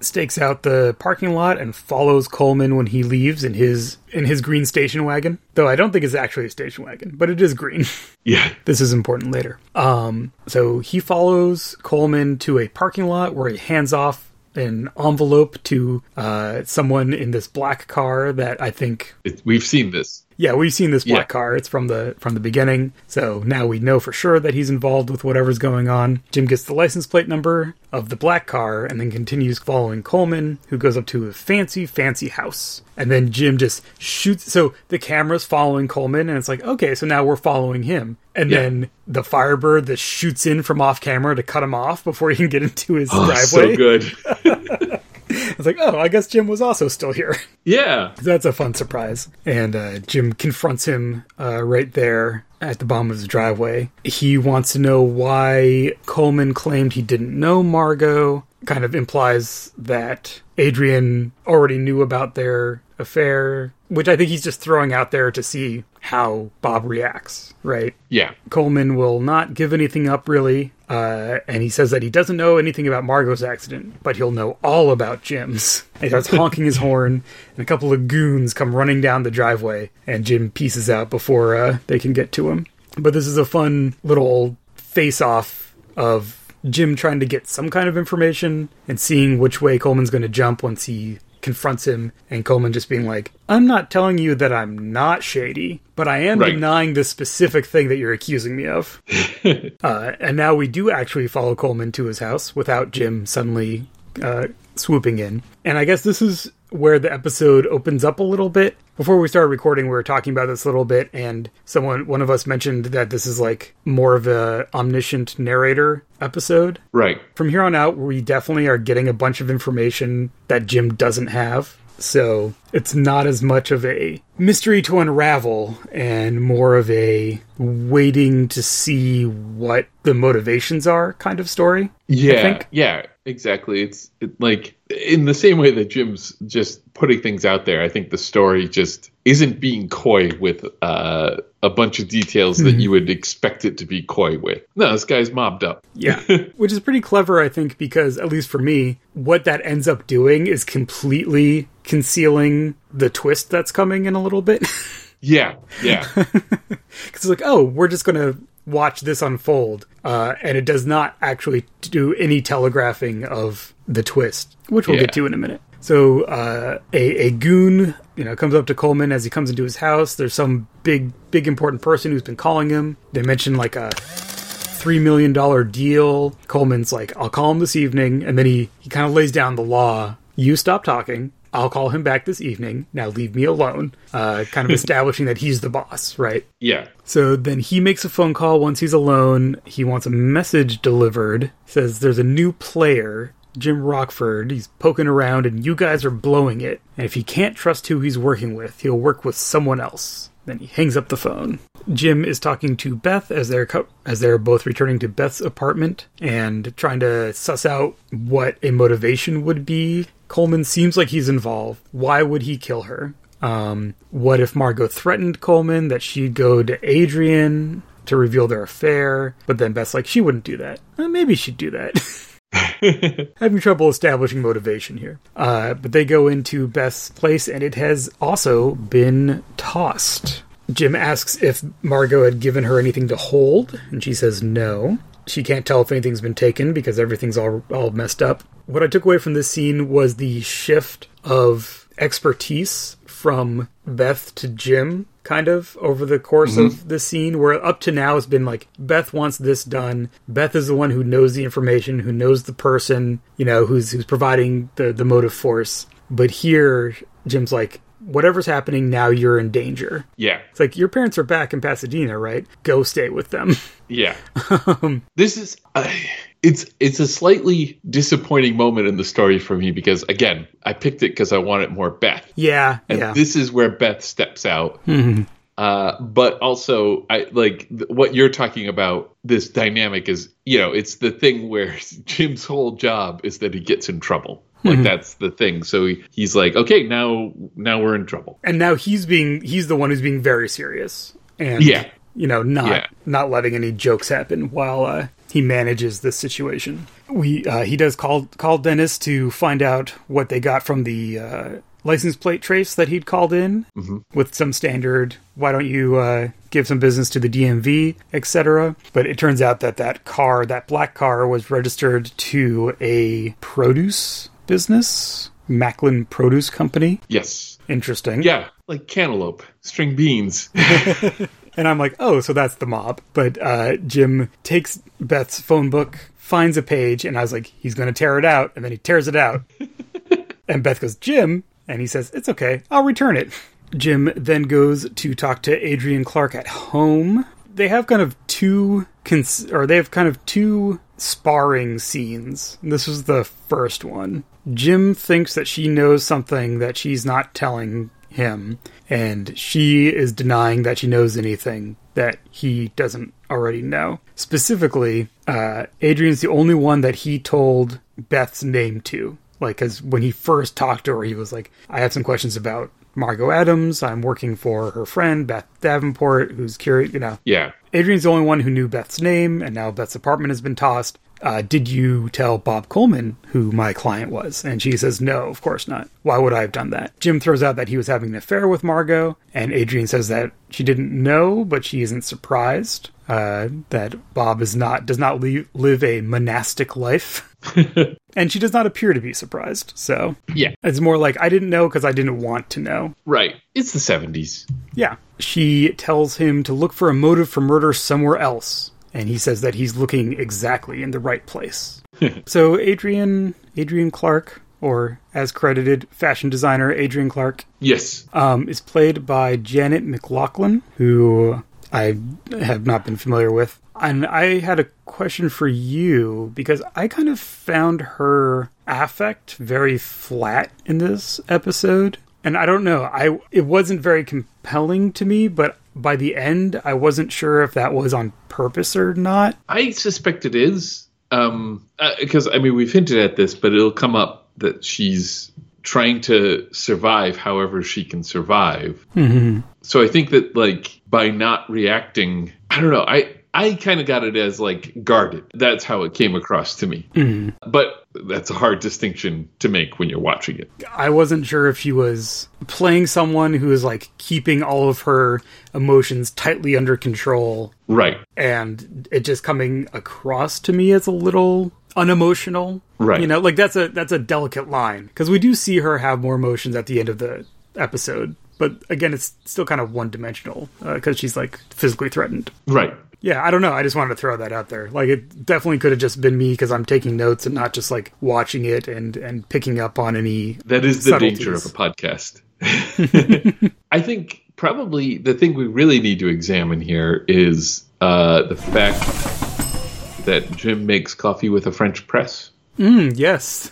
Speaker 2: stakes out the parking lot and follows Coleman when he leaves in his in his green station wagon. Though I don't think it's actually a station wagon, but it is green.
Speaker 3: Yeah.
Speaker 2: this is important later. Um, so he follows Coleman to a parking lot where he hands off an envelope to uh, someone in this black car that I think
Speaker 3: It, we've seen this.
Speaker 2: Yeah, we've seen this black
Speaker 3: Yeah.
Speaker 2: car. It's from the from the beginning. So now we know for sure that he's involved with whatever's going on. Jim gets the license plate number of the black car and then continues following Coleman, who goes up to a fancy, fancy house. And then Jim just shoots so the camera's following Coleman and it's like, okay, so now we're following him. And
Speaker 3: Yeah.
Speaker 2: then the Firebird that shoots in from off camera to cut him off before he can get into his
Speaker 3: Oh,
Speaker 2: driveway.
Speaker 3: so good.
Speaker 2: It's like, oh, I guess Jim was also still here.
Speaker 3: Yeah.
Speaker 2: That's a fun surprise. And uh, Jim confronts him uh, right there at the bottom of his driveway. He wants to know why Coleman claimed he didn't know Margot. Kind of implies that Adrian already knew about their affair, which I think he's just throwing out there to see how Bob reacts, right?
Speaker 3: Yeah.
Speaker 2: Coleman will not give anything up really, uh, and he says that he doesn't know anything about Margot's accident, but he'll know all about Jim's. And he starts honking his horn, and a couple of goons come running down the driveway, and Jim pieces out before uh, they can get to him. But this is a fun little face-off of Jim trying to get some kind of information and seeing which way Coleman's going to jump once he confronts him, and Coleman just being like, I'm not telling you that I'm not shady, but I am
Speaker 3: Right.
Speaker 2: denying this specific thing that you're accusing me of. uh, and now we do actually follow Coleman to his house without Jim suddenly uh, swooping in. And I guess this is where the episode opens up a little bit. Before we started recording, we were talking about this a little bit, and someone, one of us mentioned that this is like more of a omniscient narrator episode
Speaker 3: Right.
Speaker 2: from here on out, we definitely are getting a bunch of information that Jim doesn't have. So it's not as much of a mystery to unravel and more of a waiting to see what the motivations are kind of story.
Speaker 3: Yeah,
Speaker 2: think.
Speaker 3: yeah, exactly. It's it, like in the same way that Jim's just putting things out there. I think the story just isn't being coy with uh, a bunch of details that you would expect it to be coy with. No, this guy's mobbed up.
Speaker 2: Yeah. Which is pretty clever, I think, because at least for me, what that ends up doing is completely concealing the twist that's coming in a little bit.
Speaker 3: Yeah, yeah,
Speaker 2: Because it's like, oh, we're just going to watch this unfold. Uh, and it does not actually do any telegraphing of the twist, which we'll
Speaker 3: Yeah.
Speaker 2: get to in a minute. So uh, a, a goon, you know, comes up to Coleman as he comes into his house. There's some big, big important person who's been calling him. They mention like a three million dollar deal. Coleman's like, I'll call him this evening, and then he he kind of lays down the law. You stop talking. I'll call him back this evening. Now leave me alone. Uh, kind of establishing that he's the boss, right?
Speaker 3: yeah.
Speaker 2: So then he makes a phone call once he's alone. He wants a message delivered. Says there's a new player, Jim Rockford. He's poking around and you guys are blowing it. And if he can't trust who he's working with, he'll work with someone else. Then he hangs up the phone. Jim is talking to Beth as they're co- as they're both returning to Beth's apartment and trying to suss out what a motivation would be. Coleman seems like he's involved. Why would he kill her? Um, what if Margot threatened Coleman that she'd go to Adrian to reveal their affair? But then Beth's like, she wouldn't do that. Uh, maybe she'd do that. Having trouble establishing motivation here. Uh, but they go into Beth's place and it has also been tossed. Jim asks if Margot had given her anything to hold, and she says no. She can't tell if anything's been taken because everything's all all messed up. What I took away from this scene was the shift of expertise from Beth to Jim, kind of over the course of the scene. Where up to now it's been like Beth wants this done. Beth is the one who knows the information, who knows the person, you know, who's who's providing the the motive force. But here, Jim's like, whatever's happening now, you're in danger.
Speaker 3: Yeah.
Speaker 2: It's like your parents are back in Pasadena, right? Go stay with them.
Speaker 3: Yeah. this is uh, it's it's a slightly disappointing moment in the story for me because again, I picked it because I wanted more Beth.
Speaker 2: yeah,
Speaker 3: And
Speaker 2: yeah.
Speaker 3: this is where Beth steps out. Uh, but also, I like th- what you're talking about. This dynamic is, you know, it's the thing where Jim's whole job is that he gets in trouble. Like that's the thing. So he, he's like, okay, now now we're in trouble.
Speaker 2: and now he's being he's the one who's being very serious and
Speaker 3: Yeah.
Speaker 2: you know not
Speaker 3: Yeah.
Speaker 2: not letting any jokes happen while uh, he manages this situation we uh, he does call call dennis to find out what they got from the uh, license plate trace that he'd called in with some standard why don't you uh, give some business to the dmv etc but it turns out that that car that black car was registered to a produce business macklin produce company
Speaker 3: Yes.
Speaker 2: interesting.
Speaker 3: Yeah, like cantaloupe, string beans.
Speaker 2: And I'm like, oh, so that's the mob. But uh, Jim takes Beth's phone book, finds a page, and I was like, he's going to tear it out. And then he tears it out. and Beth goes, Jim. And he says, it's okay. I'll return it. Jim then goes to talk to Adrian Clark at home. They have kind of two, cons- or they have kind of two sparring scenes. This was the first one. Jim thinks that she knows something that she's not telling him, and she is denying that she knows anything that he doesn't already know. Specifically, uh, Adrian's the only one that he told Beth's name to. Like, because when he first talked to her, he was like, I have some questions about Margot Adams. I'm working for her friend, Beth Davenport, who's curious, you know.
Speaker 3: yeah.
Speaker 2: Adrian's the only one who knew Beth's name, and now Beth's apartment has been tossed. Uh, did you tell Bob Coleman who my client was? And she says, no, of course not. Why would I have done that? Jim throws out that he was having an affair with Margot, and Adrian says that she didn't know, but she isn't surprised uh, that Bob is not does not li- live a monastic life, and she does not appear to be surprised. So
Speaker 3: Yeah.
Speaker 2: it's more like I didn't know because I didn't want to know.
Speaker 3: Right. It's the 70s.
Speaker 2: Yeah. She tells him to look for a motive for murder somewhere else, and he says that he's looking exactly in the right place. so Adrian Adrian Clark, or as credited, fashion designer Adrian Clark,
Speaker 3: Yes.
Speaker 2: um, is played by Janet MacLachlan, who I have not been familiar with. And I had a question for you because I kind of found her affect very flat in this episode. And I don't know, I it wasn't very compelling to me, but by the end I wasn't sure if that was on purpose or not.
Speaker 3: I suspect it is. Um, because I mean, we've hinted at this, but it'll come up that she's trying to survive however she can survive. Mm-hmm. So I think that like by not reacting, I don't know. I I kind of got it as like guarded. That's how it came across to me. Mm-hmm. But that's a hard distinction to make when you're watching it.
Speaker 2: I wasn't sure if she was playing someone who is like keeping all of her emotions tightly under control
Speaker 3: Right.
Speaker 2: and it just coming across to me as a little unemotional.
Speaker 3: Right.
Speaker 2: You know, like that's a that's a delicate line because we do see her have more emotions at the end of the episode, but again, it's still kind of one dimensional because uh, she's like physically threatened.
Speaker 3: Right.
Speaker 2: Yeah, I don't know. I just wanted to throw that out there. Like, it definitely could have just been me because I'm taking notes and not just like watching it and and picking up on any.
Speaker 3: That is the
Speaker 2: subtleties.
Speaker 3: danger of a podcast. I think probably the thing we really need to examine here is uh, the fact that Jim makes coffee with a French press.
Speaker 2: Mm, yes,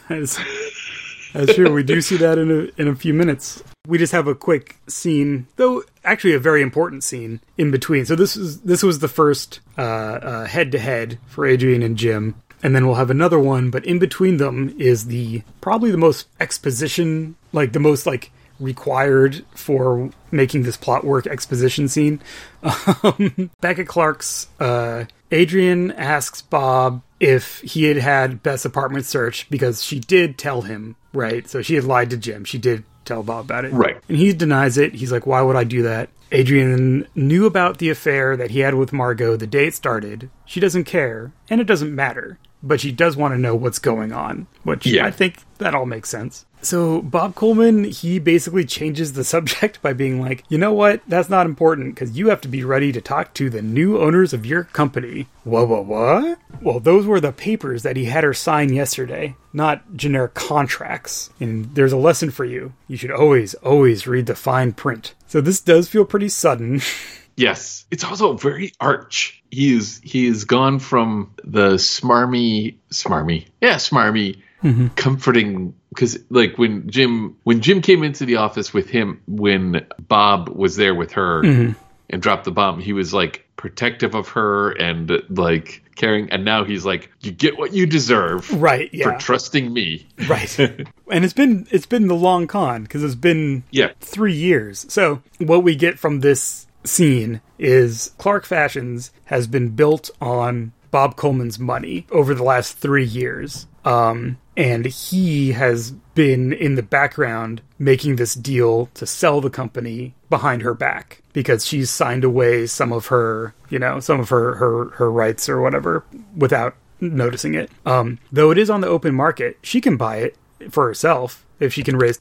Speaker 2: that's, true. We do see that in a in a few minutes. We just have a quick scene, though actually a very important scene in between. So this is this was the first head to head for Adrian and Jim, and then we'll have another one. But in between them is the probably the most exposition, like the most like required for making this plot work exposition scene. Um, back at Clark's, uh, Adrian asks Bob if he had had Beth's apartment searched because she did tell him, right? So she had lied to Jim. She did tell Bob about it.
Speaker 3: Right.
Speaker 2: And he denies it. He's like, why would I do that? Adrian knew about the affair that he had with Margot the day it started. She doesn't care, and it doesn't matter. But she does want to know what's going on, which
Speaker 3: Yeah.
Speaker 2: I think that all makes sense. So Bob Coleman, he basically changes the subject by being like, you know what? That's not important because you have to be ready to talk to the new owners of your company. Whoa, whoa, what? Well, those were the papers that he had her sign yesterday, not generic contracts. And there's a lesson for you. You should always, always read the fine print. So this does feel pretty sudden.
Speaker 3: Yes, it's also very arch. He is he is gone from the smarmy, smarmy, yeah, smarmy, mm-hmm. comforting. Because like when Jim when Jim came into the office with him when Bob was there with her mm-hmm. and dropped the bomb, he was like protective of her and like caring. And now he's like, you get what you deserve
Speaker 2: right, yeah.
Speaker 3: for trusting me.
Speaker 2: right. and it's been it's been the long con because it's been
Speaker 3: Yeah,
Speaker 2: three years. So what we get from this scene is Clark Fashions has been built on Bob Coleman's money over the last three years. Um, and he has been in the background making this deal to sell the company behind her back because she's signed away some of her, you know, some of her her her rights or whatever without noticing it. Um, though it is on the open market, she can buy it for herself if she can raise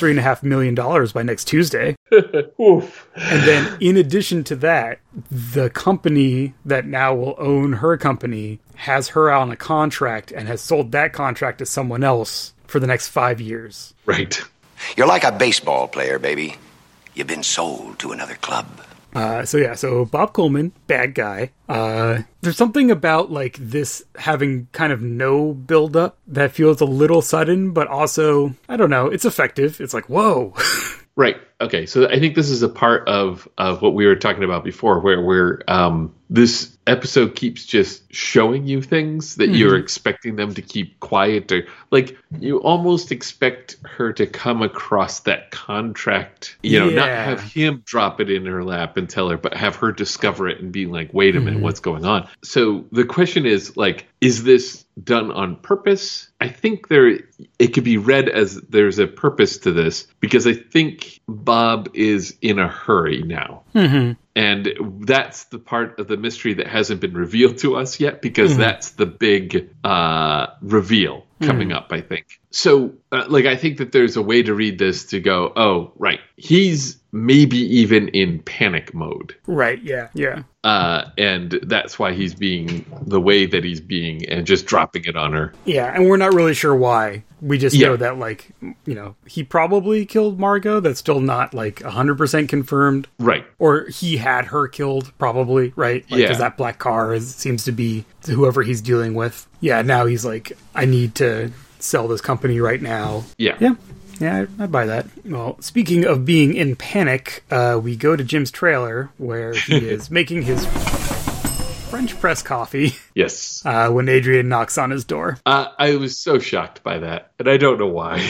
Speaker 2: three and a half million dollars by next Tuesday.
Speaker 3: Oof.
Speaker 2: And then, in addition to that, the company that now will own her company has her on a contract and has sold that contract to someone else for the next five years.
Speaker 3: Right.
Speaker 6: You're like a baseball player, baby. You've been sold to another club.
Speaker 2: Uh, so yeah, so Bob Coleman, bad guy. Uh, there's something about like this having kind of no build up that feels a little sudden, but also I don't know, it's effective. It's like whoa.
Speaker 3: Right. Okay. So I think this is a part of of what we were talking about before, where where um, this episode keeps just showing you things that you're expecting them to keep quiet, or like you almost expect her to come across that contract. You know, not have him drop it in her lap and tell her, but have her discover it and be like, "Wait a minute, what's going on?" So the question is like, is this done on purpose? I think there it could be read as there's a purpose to this because I think Bob is in a hurry now. And that's the part of the mystery that hasn't been revealed to us yet because that's the big uh, reveal coming up, I think. So, uh, like, I think that there's a way to read this to go, oh, right. He's maybe even in panic mode.
Speaker 2: right? Yeah, yeah.
Speaker 3: Uh, and that's why he's being the way that he's being and just dropping it on her.
Speaker 2: Yeah, and we're not really sure why. We just
Speaker 3: Yeah.
Speaker 2: know that, like, you know, he probably killed Margot. That's still not, like, 100% confirmed.
Speaker 3: Right.
Speaker 2: Or he had her killed, probably, right? Like,
Speaker 3: Yeah.
Speaker 2: Because that black car is, seems to be whoever he's dealing with. Yeah, now he's like, I need to sell this company right now.
Speaker 3: Yeah.
Speaker 2: Yeah. Yeah, I, I buy that. Well, speaking of being in panic, uh, we go to Jim's trailer where he is making his French press coffee
Speaker 3: Yes.
Speaker 2: uh, when Adrian knocks on his door.
Speaker 3: Uh, I was so shocked by that, and I don't know why.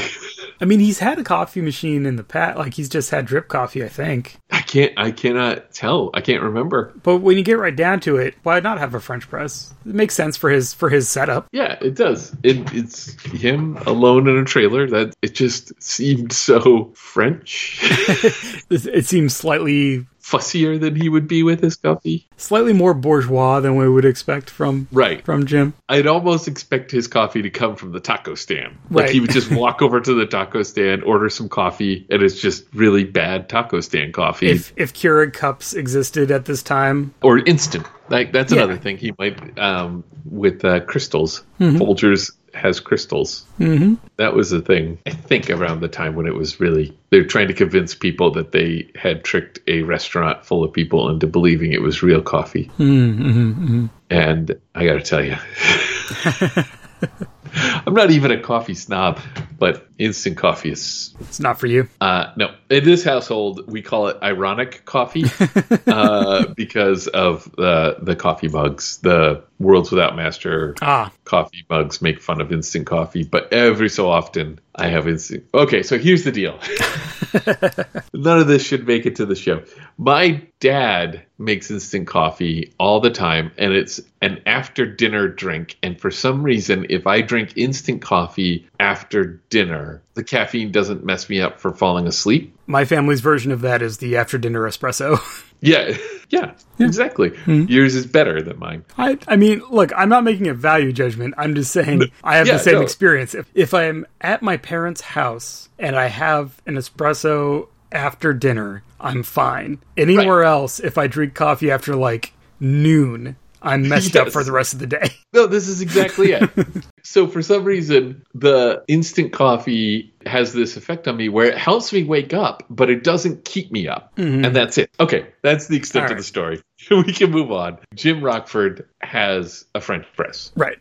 Speaker 2: I mean, he's had a coffee machine in the past. Like, he's just had drip coffee, I think.
Speaker 3: I can't. I cannot tell. I can't remember.
Speaker 2: But when you get right down to it, why not have a French press? It makes sense for his for his setup.
Speaker 3: Yeah, it does. It, it's him alone in a trailer. That it just seemed so French,
Speaker 2: It, it seems slightly
Speaker 3: fussier than he would be with his coffee.
Speaker 2: slightly more bourgeois than we would expect from
Speaker 3: Right.
Speaker 2: from Jim.
Speaker 3: I'd almost expect his coffee to come from the taco stand. Like he would just walk over to the taco stand, order some coffee, and it's just really bad taco stand coffee
Speaker 2: If if Keurig cups existed at this time,
Speaker 3: or instant. Like that's
Speaker 2: Yeah.
Speaker 3: another thing he might um, with uh, crystals. Folgers has crystals. Mm-hmm. That was the thing. I think around the time when it was really they're trying to convince people that they had tricked a restaurant full of people into believing it was real coffee. Mm-hmm. And I got to tell you. I'm not even a coffee snob, but instant coffee is
Speaker 2: it's not for you.
Speaker 3: uh, no, in this household, we call it ironic coffee uh, because of the the coffee mugs. The Worlds Without Master
Speaker 2: Ah,
Speaker 3: coffee mugs make fun of instant coffee, but every so often I have instant. Okay, so here's the deal. None of this should make it to the show. My dad makes instant coffee all the time, and it's an after dinner drink. And for some reason, if I drink instant coffee after dinner, the caffeine doesn't mess me up for falling asleep.
Speaker 2: my family's version of that is the after dinner espresso.
Speaker 3: Yeah, yeah, exactly. Hmm. Yours is better than mine.
Speaker 2: I, I mean, look, I'm not making a value judgment. I'm just saying I have
Speaker 3: Yeah,
Speaker 2: the same
Speaker 3: no.
Speaker 2: experience. If, if I'm at my parents' house and I have an espresso after dinner, I'm fine. Anywhere else, if I drink coffee after like noon, I'm messed up for the rest of the day.
Speaker 3: No, this is exactly it. so for some reason, the instant coffee has this effect on me where it helps me wake up, but it doesn't keep me up. And that's it. Okay, that's the extent
Speaker 2: All
Speaker 3: of
Speaker 2: right.
Speaker 3: the story. we can move on. Jim Rockford has a French press.
Speaker 2: Right.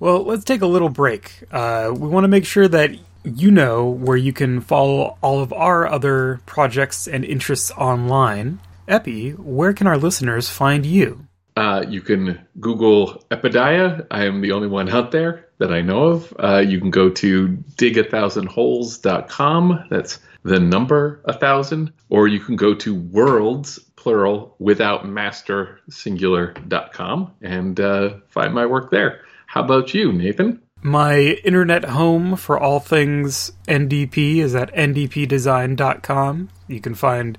Speaker 2: Well, let's take a little break. Uh, we want to make sure that you know where you can follow all of our other projects and interests online. Epi, where can our listeners find you?
Speaker 3: Uh, you can Google Epidiah. I am the only one out there that I know of. Uh, you can go to digathousandholes.com. That's the number a thousand. Or you can go to worlds, plural, without master, singular.com and uh, find my work there. How about you, Nathan?
Speaker 2: My internet home for all things NDP is at ndpdesign.com. You can find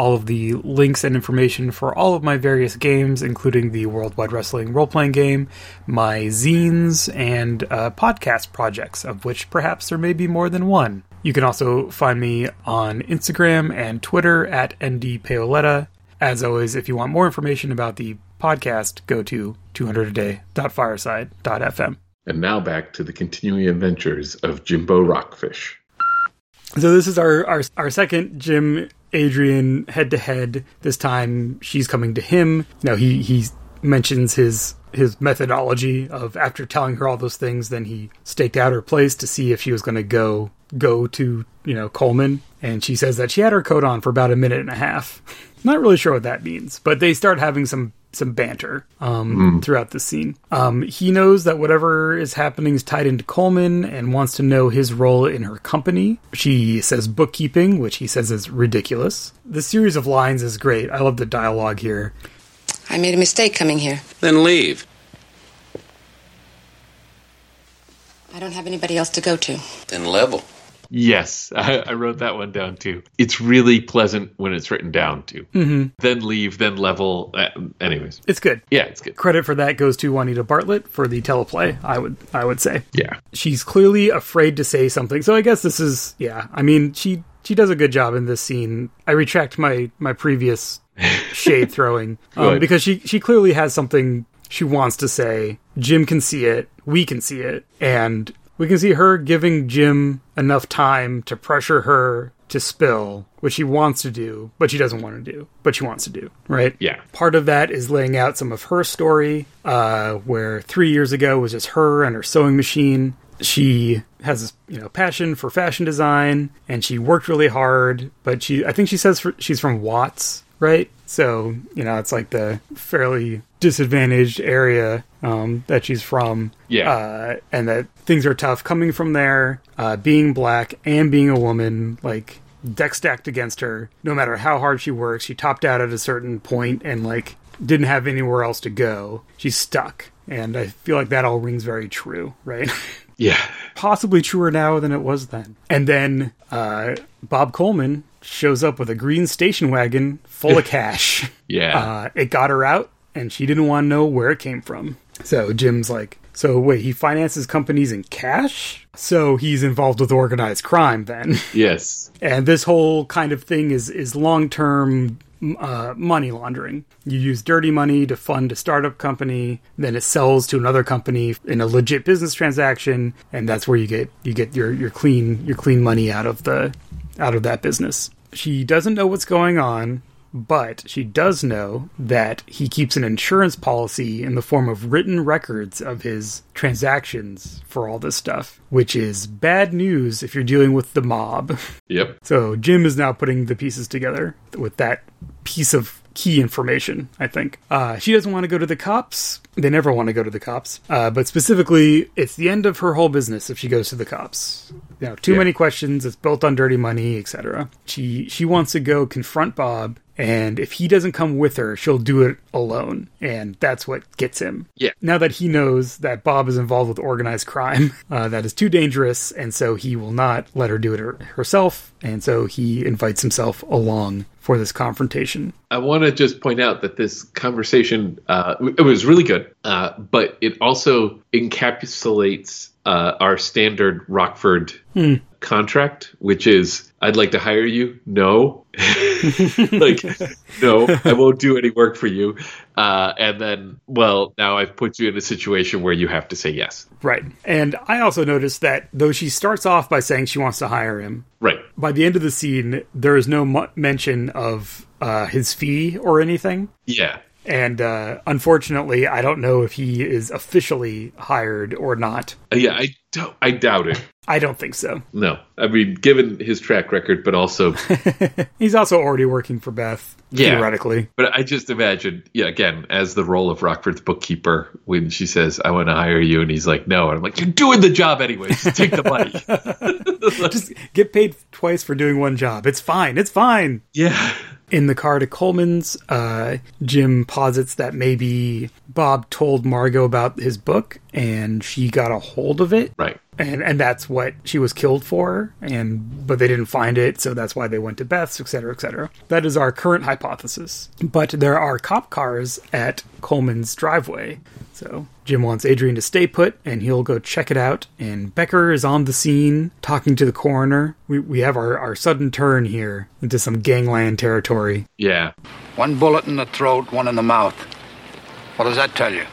Speaker 2: all of the links and information for all of my various games, including the Worldwide Wrestling role playing game, my zines, and uh, podcast projects, of which perhaps there may be more than one. You can also find me on Instagram and Twitter at ndpaoletta. As always, if you want more information about the podcast, go to 200aday.fireside.fm.
Speaker 3: And now back to the continuing adventures of Jimbo Rockfish.
Speaker 2: So this is our our, our second Jim Adrian head to head. This time she's coming to him. Now he he mentions his his methodology of after telling her all those things, then he staked out her place to see if she was going to go go to you know Coleman, and she says that she had her coat on for about a minute and a half. Not really sure what that means, but they start having some some banter um, throughout the scene. Um, he knows that whatever is happening is tied into Coleman and wants to know his role in her company. She says bookkeeping, which he says is ridiculous. The series of lines is great. I love the dialogue here.
Speaker 4: I made a mistake coming here.
Speaker 5: Then leave.
Speaker 4: I don't have anybody else to go to.
Speaker 5: Then level.
Speaker 3: Yes, I, I wrote that one down too. It's really pleasant when it's written down too. Mm-hmm. Then leave, then level. Uh, anyways,
Speaker 2: It's good.
Speaker 3: yeah, it's good.
Speaker 2: Credit for that goes to Juanita Bartlett for the teleplay. I would I would say.
Speaker 3: Yeah,
Speaker 2: she's clearly afraid to say something. So I guess this is yeah. I mean, she she does a good job in this scene. I retract my my previous shade throwing um, because she she clearly has something she wants to say. Jim can see it. We can see it, and we can see her giving Jim enough time to pressure her to spill, which she wants to do, but she doesn't want to do, but she wants to do, right?
Speaker 3: Yeah.
Speaker 2: Part of that is laying out some of her story, uh, where three years ago was just her and her sewing machine. She has this, you know, passion for fashion design, and she worked really hard. But she, I think she says for, she's from Watts, right? So you know, it's like the fairly disadvantaged area um, that she's from.
Speaker 3: Yeah.
Speaker 2: uh, and that things are tough coming from there. Uh, being black and being a woman, like deck stacked against her. No matter how hard she works, she topped out at a certain point and like didn't have anywhere else to go. She's stuck, and I feel like that all rings very true, right?
Speaker 3: yeah,
Speaker 2: Possibly truer now than it was then. And then uh, Bob Coleman shows up with a green station wagon full of cash.
Speaker 3: yeah.
Speaker 2: Uh, it got her out, and she didn't want to know where it came from. So Jim's like, so wait, he finances companies in cash? So he's involved with organized crime then.
Speaker 3: yes.
Speaker 2: and this whole kind of thing is is long term uh, money laundering. You use dirty money to fund a startup company, then it sells to another company in a legit business transaction, and that's where you get you get your your clean your clean money out of the out of that business. She doesn't know what's going on, but she does know that he keeps an insurance policy in the form of written records of his transactions for all this stuff, which is bad news if you're dealing with the mob.
Speaker 3: Yep.
Speaker 2: So Jim is now putting the pieces together with that piece of key information, I think. Uh, she doesn't want to go to the cops. They never want to go to the cops. Uh, but specifically, it's the end of her whole business if she goes to the cops. You know, too
Speaker 3: Yeah.
Speaker 2: many questions. It's built on dirty money, etc. She she wants to go confront Bob, and if he doesn't come with her, she'll do it alone, and that's what gets him.
Speaker 3: Yeah.
Speaker 2: Now that he knows that Bob is involved with organized crime, uh, that is too dangerous, and so he will not let her do it her- herself, and so he invites himself along for this confrontation.
Speaker 3: I want to just point out that this conversation uh, it was really good, uh, but it also encapsulates uh, our standard Rockford contract, which is I'd like to hire you. No, like no, I won't do any work for you. Uh, and then, well, now I've put you in a situation where you have to say yes.
Speaker 2: Right. And I also noticed that though she starts off by saying she wants to hire him,
Speaker 3: Right.
Speaker 2: by the end of the scene, there is no mu- mention of uh, his fee or anything.
Speaker 3: Yeah.
Speaker 2: And uh, unfortunately, I don't know if he is officially hired or not.
Speaker 3: Uh, yeah. I don't. I doubt it.
Speaker 2: I don't think so.
Speaker 3: No. I mean, given his track record, but also
Speaker 2: He's also already working for Beth,
Speaker 3: Yeah.
Speaker 2: theoretically.
Speaker 3: But I just imagine, yeah, again, as the role of Rockford's bookkeeper, when she says, I want to hire you, and he's like, no. And I'm like, you're doing the job anyway. Just take the money.
Speaker 2: Just get paid twice for doing one job. It's fine. It's fine.
Speaker 3: yeah.
Speaker 2: In the car to Coleman's, uh, Jim posits that maybe Bob told Margot about his book and she got a hold of it.
Speaker 3: Right.
Speaker 2: and and that's what she was killed for and but they didn't find it so that's why they went to beth's etc etc that is our current hypothesis but there are cop cars at coleman's driveway so jim wants adrian to stay put and he'll go check it out and becker is on the scene talking to the coroner we, we have our, our sudden turn here into some gangland territory
Speaker 3: Yeah.
Speaker 7: One bullet in the throat, one in the mouth. What does that tell you?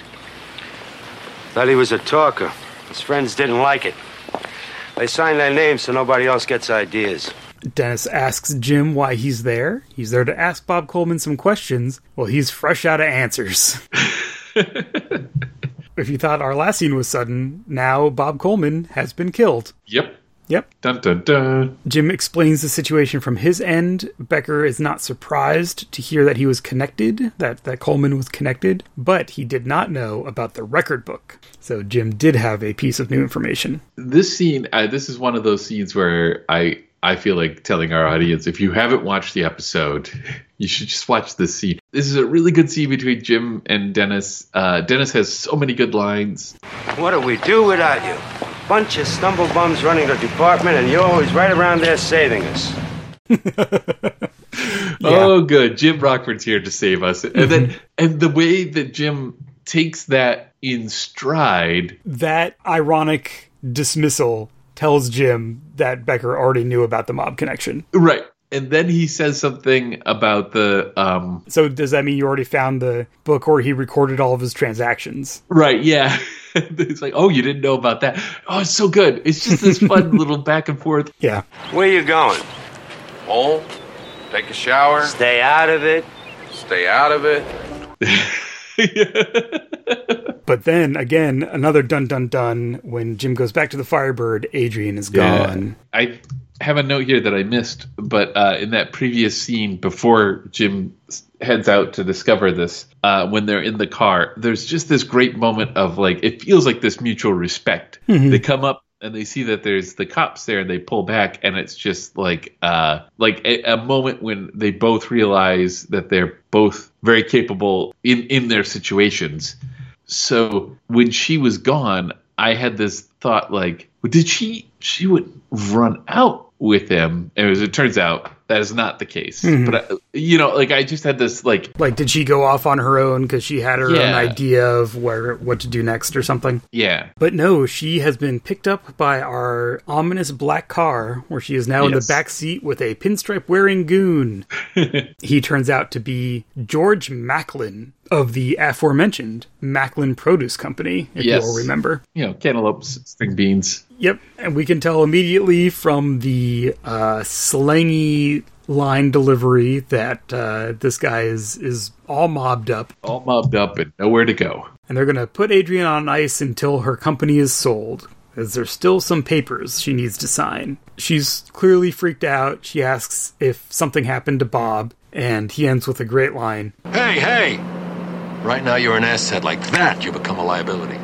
Speaker 8: Thought he was a talker. His friends didn't like it. They signed their names so nobody else gets ideas.
Speaker 2: Dennis asks Jim why he's there. He's there to ask Bob Coleman some questions. Well, he's fresh out of answers. if you thought our last scene was sudden, now Bob Coleman has been killed.
Speaker 3: Yep.
Speaker 2: Yep.
Speaker 3: Dun dun dun.
Speaker 2: Jim explains the situation from his end. Becker is not surprised to hear that he was connected, that, that Coleman was connected, but he did not know about the record book. So Jim did have a piece of new information.
Speaker 3: This scene, uh, this is one of those scenes where I I feel like telling our audience if you haven't watched the episode, you should just watch this scene. This is a really good scene between Jim and Dennis. Uh, Dennis has so many good lines.
Speaker 8: What do we do without you? Bunch of stumblebums running the department, and you're always right around there saving us.
Speaker 3: Oh, good. Jim Rockford's here to save us. And then, and the way that Jim takes that in stride.
Speaker 2: That ironic dismissal tells Jim that Becker already knew about the mob connection.
Speaker 3: Right. And then he says something about the, um,
Speaker 2: So does that mean you already found the book where he recorded all of his transactions?
Speaker 3: right. Yeah. it's like, oh, you didn't know about that. Oh, it's so good. It's just this fun little back and forth.
Speaker 2: Yeah.
Speaker 8: Where you going?
Speaker 5: Home, take a shower,
Speaker 8: Stay out of it.
Speaker 5: stay out of it.
Speaker 2: But then again, another dun dun dun when Jim goes back to the Firebird, Adrian is gone.
Speaker 3: I have a note here that I missed, but uh, in that previous scene before Jim heads out to discover this, uh, when they're in the car, there's just this great moment of like, it feels like this mutual respect. They come up and they see that there's the cops there and they pull back and it's just like uh like a, a moment when they both realize that they're both very capable in in their situations so when she was gone, I had this thought like, did she she would run out with him? And as it turns out, that is not the case. Mm-hmm. But I, you know, like I just had this like,
Speaker 2: Like, did she go off on her own because she had her own idea of where what to do next or something?
Speaker 3: yeah,
Speaker 2: But no, she has been picked up by our ominous black car, where she is now in the back seat with a pinstripe wearing goon. he turns out to be George Macklin of the aforementioned Macklin Produce Company, if
Speaker 3: Yes.
Speaker 2: you'll remember.
Speaker 3: you know, cantaloupes, string beans.
Speaker 2: Yep, and we can tell immediately from the uh, slangy line delivery that uh, this guy is is all mobbed up,
Speaker 3: all mobbed up and nowhere to go.
Speaker 2: and they're going to put Adrian on ice until her company is sold. As there's still some papers she needs to sign. She's clearly freaked out. She asks if something happened to Bob, and he ends with a great line.
Speaker 9: Hey, hey! Right now you're an asset. Like that, you become a liability.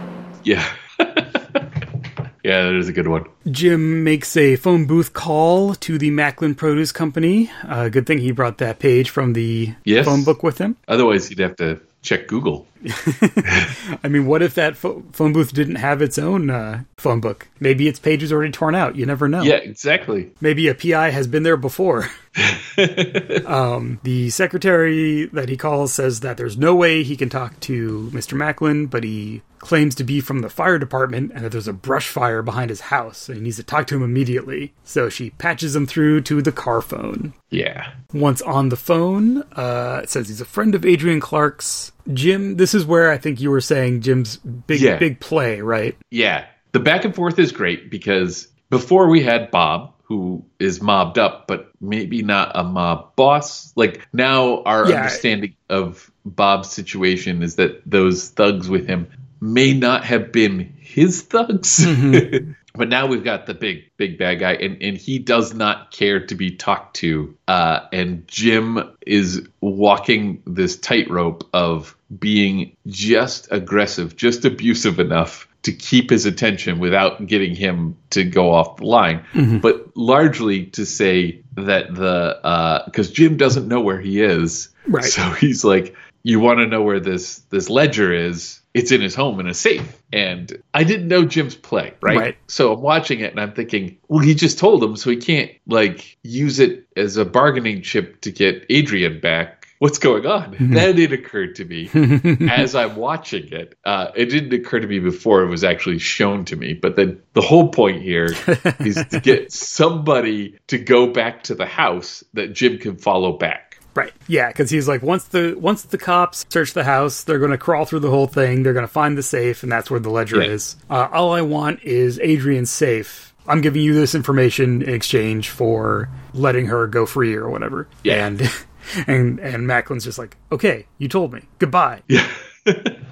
Speaker 3: Yeah, yeah, that is a good one.
Speaker 2: Jim makes a phone booth call to the Macklin Produce Company. Uh, good thing he brought that page from the
Speaker 3: Yes.
Speaker 2: phone book with him.
Speaker 3: Otherwise, you'd have to check Google.
Speaker 2: I mean, what if that pho- phone booth didn't have its own uh, phone book? Maybe its page is already torn out. You never know.
Speaker 3: Yeah, exactly.
Speaker 2: Maybe a PI has been there before. um, the secretary that he calls says that there's no way he can talk to Mr. Macklin, but he claims to be from the fire department and that there's a brush fire behind his house and he needs to talk to him immediately. So she patches him through to the car phone.
Speaker 3: Yeah,
Speaker 2: Once on the phone, uh, it says he's a friend of Adrian Clark's. Jim, this is where I think you were saying Jim's big,
Speaker 3: Yeah.
Speaker 2: big play, right?
Speaker 3: Yeah. The back and forth is great because before we had Bob, who is mobbed up, but maybe not a mob boss. Like now our
Speaker 2: Yeah.
Speaker 3: understanding of Bob's situation is that those thugs with him may not have been his thugs. Mm-hmm. but now we've got the big, big bad guy, and, and he does not care to be talked to. Uh, and Jim is walking this tightrope of being just aggressive, just abusive enough to keep his attention without getting him to go off the line, but largely to say that the because Jim doesn't know where he is,
Speaker 2: Right.
Speaker 3: So he's like, you want to know where this this ledger is. It's in his home in a safe. And I didn't know Jim's play, right?
Speaker 2: Right.
Speaker 3: So I'm watching it and I'm thinking, well, he just told him, so he can't like use it as a bargaining chip to get Adrian back. What's going on? Then it occurred to me as I'm watching it. Uh, it didn't occur to me before it was actually shown to me. But then the whole point here is to get somebody to go back to the house that Jim can follow back.
Speaker 2: Right. Yeah, because he's like, once the once the cops search the house, they're going to crawl through the whole thing. They're going to find the safe, and that's where the ledger
Speaker 3: Yeah.
Speaker 2: is. Uh, all I want is Adrian's safe. I'm giving you this information in exchange for letting her go free or whatever.
Speaker 3: Yeah.
Speaker 2: And and and Macklin's just like, okay, you told me. Goodbye.
Speaker 3: Yeah.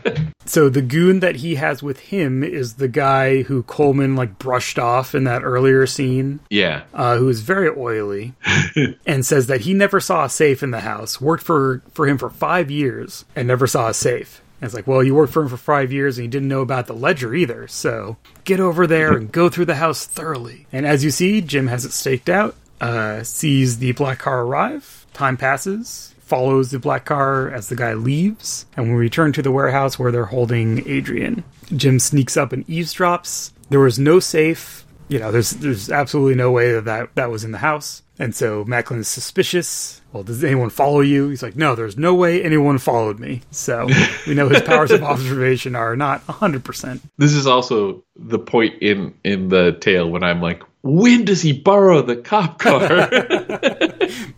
Speaker 2: So the goon that he has with him is the guy who Coleman like brushed off in that earlier scene
Speaker 3: Yeah.
Speaker 2: uh, who is very oily and says that he never saw a safe in the house, worked for, for him for five years and never saw a safe. And it's like, well, you worked for him for five years and you didn't know about the ledger either. So get over there and go through the house thoroughly. And as you see, Jim has it staked out, uh, sees the black car arrive. Time passes, follows the black car as the guy leaves. And we return to the warehouse where they're holding Adrian. Jim sneaks up and eavesdrops. There was no safe you know, there's there's absolutely no way that, that that was in the house. And so Macklin is suspicious. Well, does anyone follow you? He's like, no, there's no way anyone followed me. So we know his powers of observation are not 100%.
Speaker 3: This is also the point in in the tale when I'm like, when does he borrow the cop car?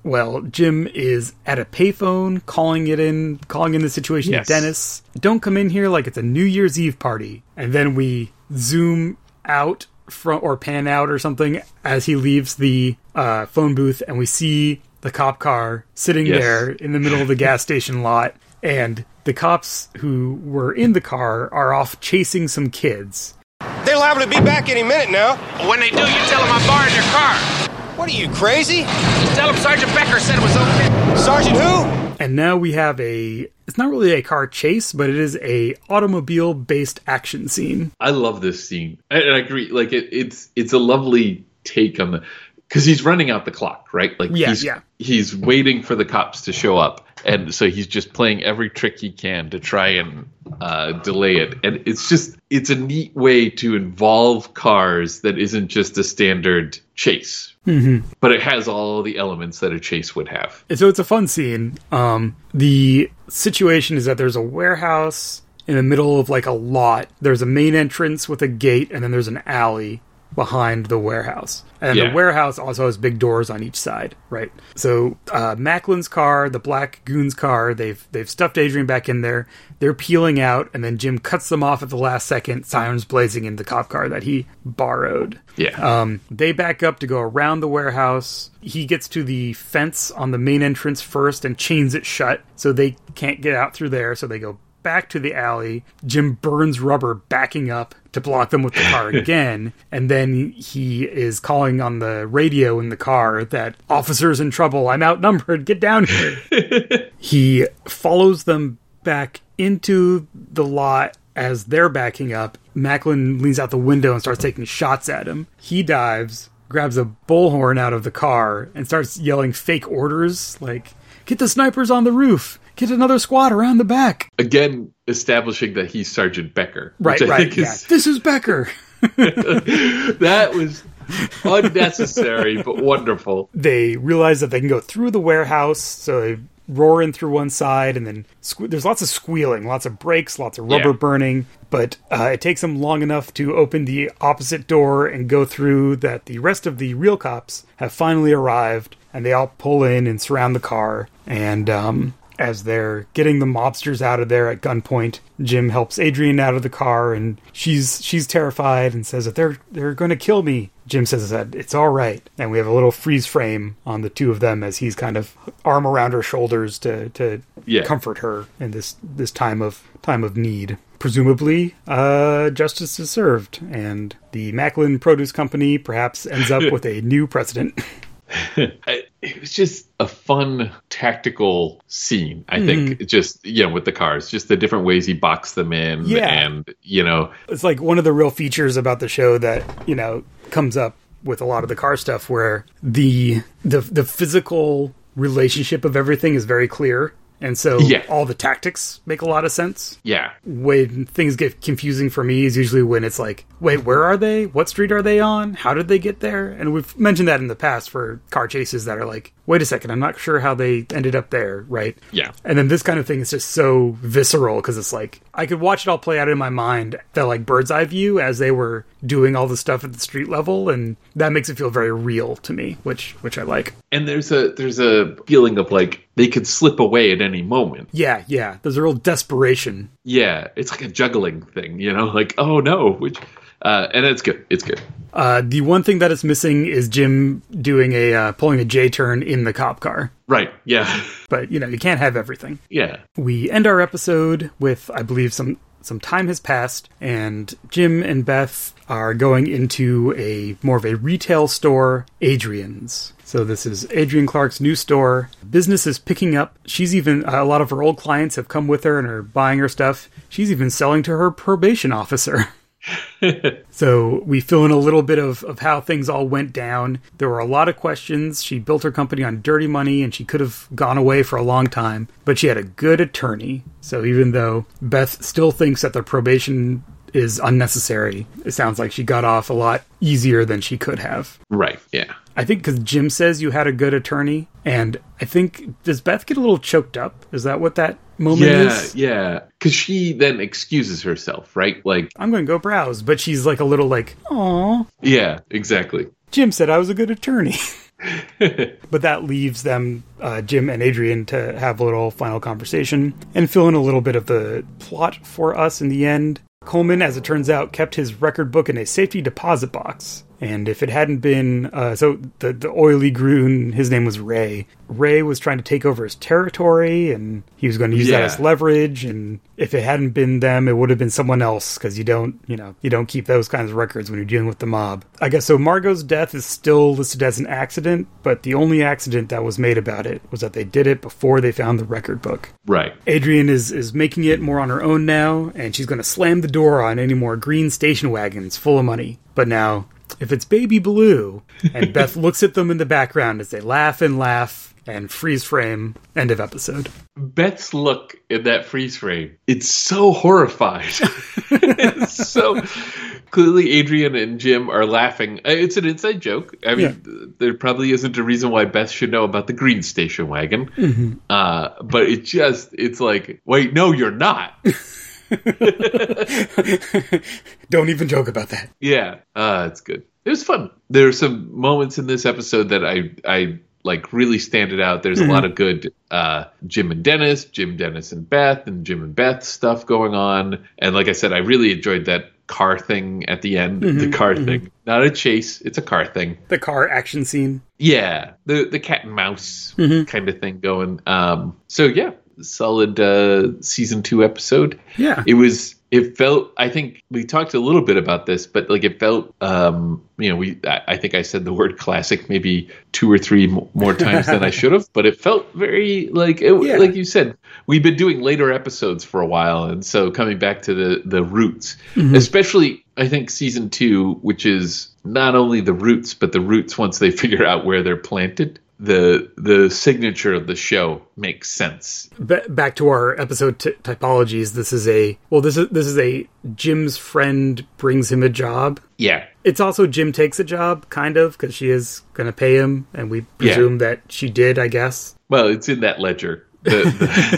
Speaker 2: Well, Jim is at a payphone calling it in, calling in the situation
Speaker 3: Yes.
Speaker 2: Dennis. Don't come in here like it's a New Year's Eve party. And then we zoom out from, or pan out or something as he leaves the uh, phone booth and we see the cop car sitting
Speaker 3: Yes.
Speaker 2: there in the middle of the gas station lot. And the cops who were in the car are off chasing some kids.
Speaker 10: They're liable to be back any minute now.
Speaker 5: When they do, you tell them I'm borrowed your car.
Speaker 10: What are you, crazy?
Speaker 5: Tell them Sergeant Becker said it was okay.
Speaker 10: Sergeant who?
Speaker 2: And now we have a it's not really a car chase, but it is a automobile based action scene.
Speaker 3: I love this scene. I, and I agree. Like it, it's it's a lovely take on the because he's running out the clock, right? Like
Speaker 2: Yeah,
Speaker 3: he's
Speaker 2: yeah.
Speaker 3: He's waiting for the cops to show up, and so he's just playing every trick he can to try and uh, delay it. And it's just it's a neat way to involve cars that isn't just a standard chase,
Speaker 2: Mm-hmm.
Speaker 3: but it has all the elements that a chase would have.
Speaker 2: And so it's a fun scene. Um, the situation is that there's a warehouse in the middle of like a lot. There's a main entrance with a gate, and then there's an alley behind the warehouse. And
Speaker 3: Yeah.
Speaker 2: the warehouse also has big doors on each side, right? So uh, Macklin's car, the black goon's car, they've they've stuffed Adrian back in there. They're peeling out, and then Jim cuts them off at the last second. Sirens blazing in the cop car that he borrowed.
Speaker 3: Yeah.
Speaker 2: Um, they back up to go around the warehouse. He gets to the fence on the main entrance first and chains it shut so they can't get out through there. So they go back to the alley. Jim burns rubber backing up to block them with the car again. And then he is calling on the radio in the car that officers in trouble. I'm outnumbered. Get down here. he follows them back into the lot as they're backing up. Macklin leans out the window and starts taking shots at him. He dives, grabs a bullhorn out of the car, and starts yelling fake orders like, Get the snipers on the roof! Get another squad around the back!
Speaker 3: Again, establishing that he's Sergeant Becker,
Speaker 2: Right, right, yeah.
Speaker 3: is
Speaker 2: This is Becker!
Speaker 3: that was unnecessary but wonderful.
Speaker 2: they realize that they can go through the warehouse, so they roar in through one side, and then sque- there's lots of squealing, lots of brakes, lots of rubber
Speaker 3: Yeah.
Speaker 2: burning. But uh, it takes them long enough to open the opposite door and go through that the rest of the real cops have finally arrived, and they all pull in and surround the car. And um, as they're getting the mobsters out of there at gunpoint, Jim helps Adrian out of the car, and she's she's terrified and says that they're they're going to kill me. Jim says that it's all right, and we have a little freeze frame on the two of them as he's kind of arm around her shoulders to to
Speaker 3: Yeah.
Speaker 2: comfort her in this this time of time of need. Presumably, uh, justice is served, and the Macklin Produce Company perhaps ends up with a new president.
Speaker 3: It was just a fun tactical scene. I think
Speaker 2: Mm-hmm.
Speaker 3: just you know with the cars, just the different ways he boxed them in,
Speaker 2: Yeah.
Speaker 3: and you know,
Speaker 2: it's like one of the real features about the show that you know comes up with a lot of the car stuff where the the the physical relationship of everything is very clear And so
Speaker 3: Yeah.
Speaker 2: all the tactics make a lot of sense.
Speaker 3: Yeah.
Speaker 2: When things get confusing for me is usually when it's like, wait, where are they? What street are they on? How did they get there? And we've mentioned that in the past for car chases that are like, wait a second, I'm not sure how they ended up there, right?
Speaker 3: Yeah.
Speaker 2: And then this kind of thing is just so visceral because it's like I could watch it all play out in my mind, that like bird's eye view as they were doing all the stuff at the street level, and that makes it feel very real to me, which which I like.
Speaker 3: And there's a there's a feeling of like they could slip away at any moment.
Speaker 2: Yeah, yeah. There's a real desperation.
Speaker 3: Yeah, it's like a juggling thing, you know, like oh no, which uh, and it's good. It's good.
Speaker 2: Uh, the one thing that it's missing is Jim doing a uh, pulling a J turn in the cop car.
Speaker 3: Right. Yeah.
Speaker 2: But you know you can't have everything.
Speaker 3: Yeah.
Speaker 2: We end our episode with, I believe, some some time has passed, and Jim and Beth are going into a more of a retail store, Adrian's. So this is Adrian Clark's new store. Business is picking up. She's even a lot of her old clients have come with her and are buying her stuff. She's even selling to her probation officer. So we fill in a little bit of, of how things all went down. There were a lot of questions. She built her company on dirty money and she could have gone away for a long time, but she had a good attorney. So even though Beth still thinks that the probation is unnecessary, it sounds like she got off a lot easier than she could have.
Speaker 3: Right. Yeah.
Speaker 2: I think because Jim says you had a good attorney, and I think does Beth get a little choked up? Is that what that moment
Speaker 3: Yeah.
Speaker 2: is?
Speaker 3: Yeah. Because she then excuses herself, right? Like,
Speaker 2: I'm going to go browse, but she's like a little like, oh.
Speaker 3: yeah, exactly.
Speaker 2: Jim said I was a good attorney. but that leaves them, uh, Jim and Adrian, to have a little final conversation and fill in a little bit of the plot for us in the end. Coleman, as it turns out, kept his record book in a safety deposit box. And if it hadn't been, uh, so the, the oily groon, his name was Ray. Ray was trying to take over his territory and he was going to use that as leverage. And if it hadn't been them, it would have been someone else because you don't, you know, you don't keep those kinds of records when you're dealing with the mob. I guess so. Margot's death is still listed as an accident, but the only accident that was made about it was that they did it before they found the record book.
Speaker 3: Right.
Speaker 2: Adrian is is making it more on her own now, and she's going to slam the door on any more green station wagons full of money. But now, if it's Baby Blue, and Beth looks at them in the background as they laugh and laugh and freeze frame. End of episode.
Speaker 3: Beth's look in that freeze frame, it's so horrified. it's so clearly Adrian and Jim are laughing. Uh, It's an inside joke. I mean, there probably isn't a reason why Beth should know about the green station wagon.
Speaker 2: Mhm.
Speaker 3: Uh, but it just, it's like, wait, no, you're not.
Speaker 2: Don't even joke about that.
Speaker 3: Yeah, uh, it's good. It was fun. There are some moments in this episode that I I like really standed out. There's
Speaker 2: Mhm.
Speaker 3: a lot of good uh, Jim and Dennis, Jim, Dennis, and Beth, and Jim and Beth stuff going on. And like I said, I really enjoyed that car thing at the end. The
Speaker 2: Mhm,
Speaker 3: car
Speaker 2: mhm.
Speaker 3: thing, not a chase. It's a car thing.
Speaker 2: The car action scene.
Speaker 3: Yeah, the the cat and mouse
Speaker 2: Mhm.
Speaker 3: kind of thing going. Um, so yeah, solid uh, season two episode.
Speaker 2: Yeah.
Speaker 3: it was. It felt. I think we talked a little bit about this, but like it felt. Um, you know, we. I, I think I said the word classic maybe two or three more times than I should have, but it felt very like it,
Speaker 2: Yeah.
Speaker 3: like you said. We've been doing later episodes for a while, and so coming back to the the roots,
Speaker 2: Mhm.
Speaker 3: especially I think season two, which is not only the roots, but the roots once they figure out where they're planted. The the signature of the show makes sense.
Speaker 2: Ba- back to our episode t- typologies. This is a well. This is this is a Jim's friend brings him a job.
Speaker 3: Yeah,
Speaker 2: It's also Jim takes a job, kind of, because she is going to pay him, and we
Speaker 3: Yeah.
Speaker 2: presume that she did. I guess.
Speaker 3: well, it's in that ledger, the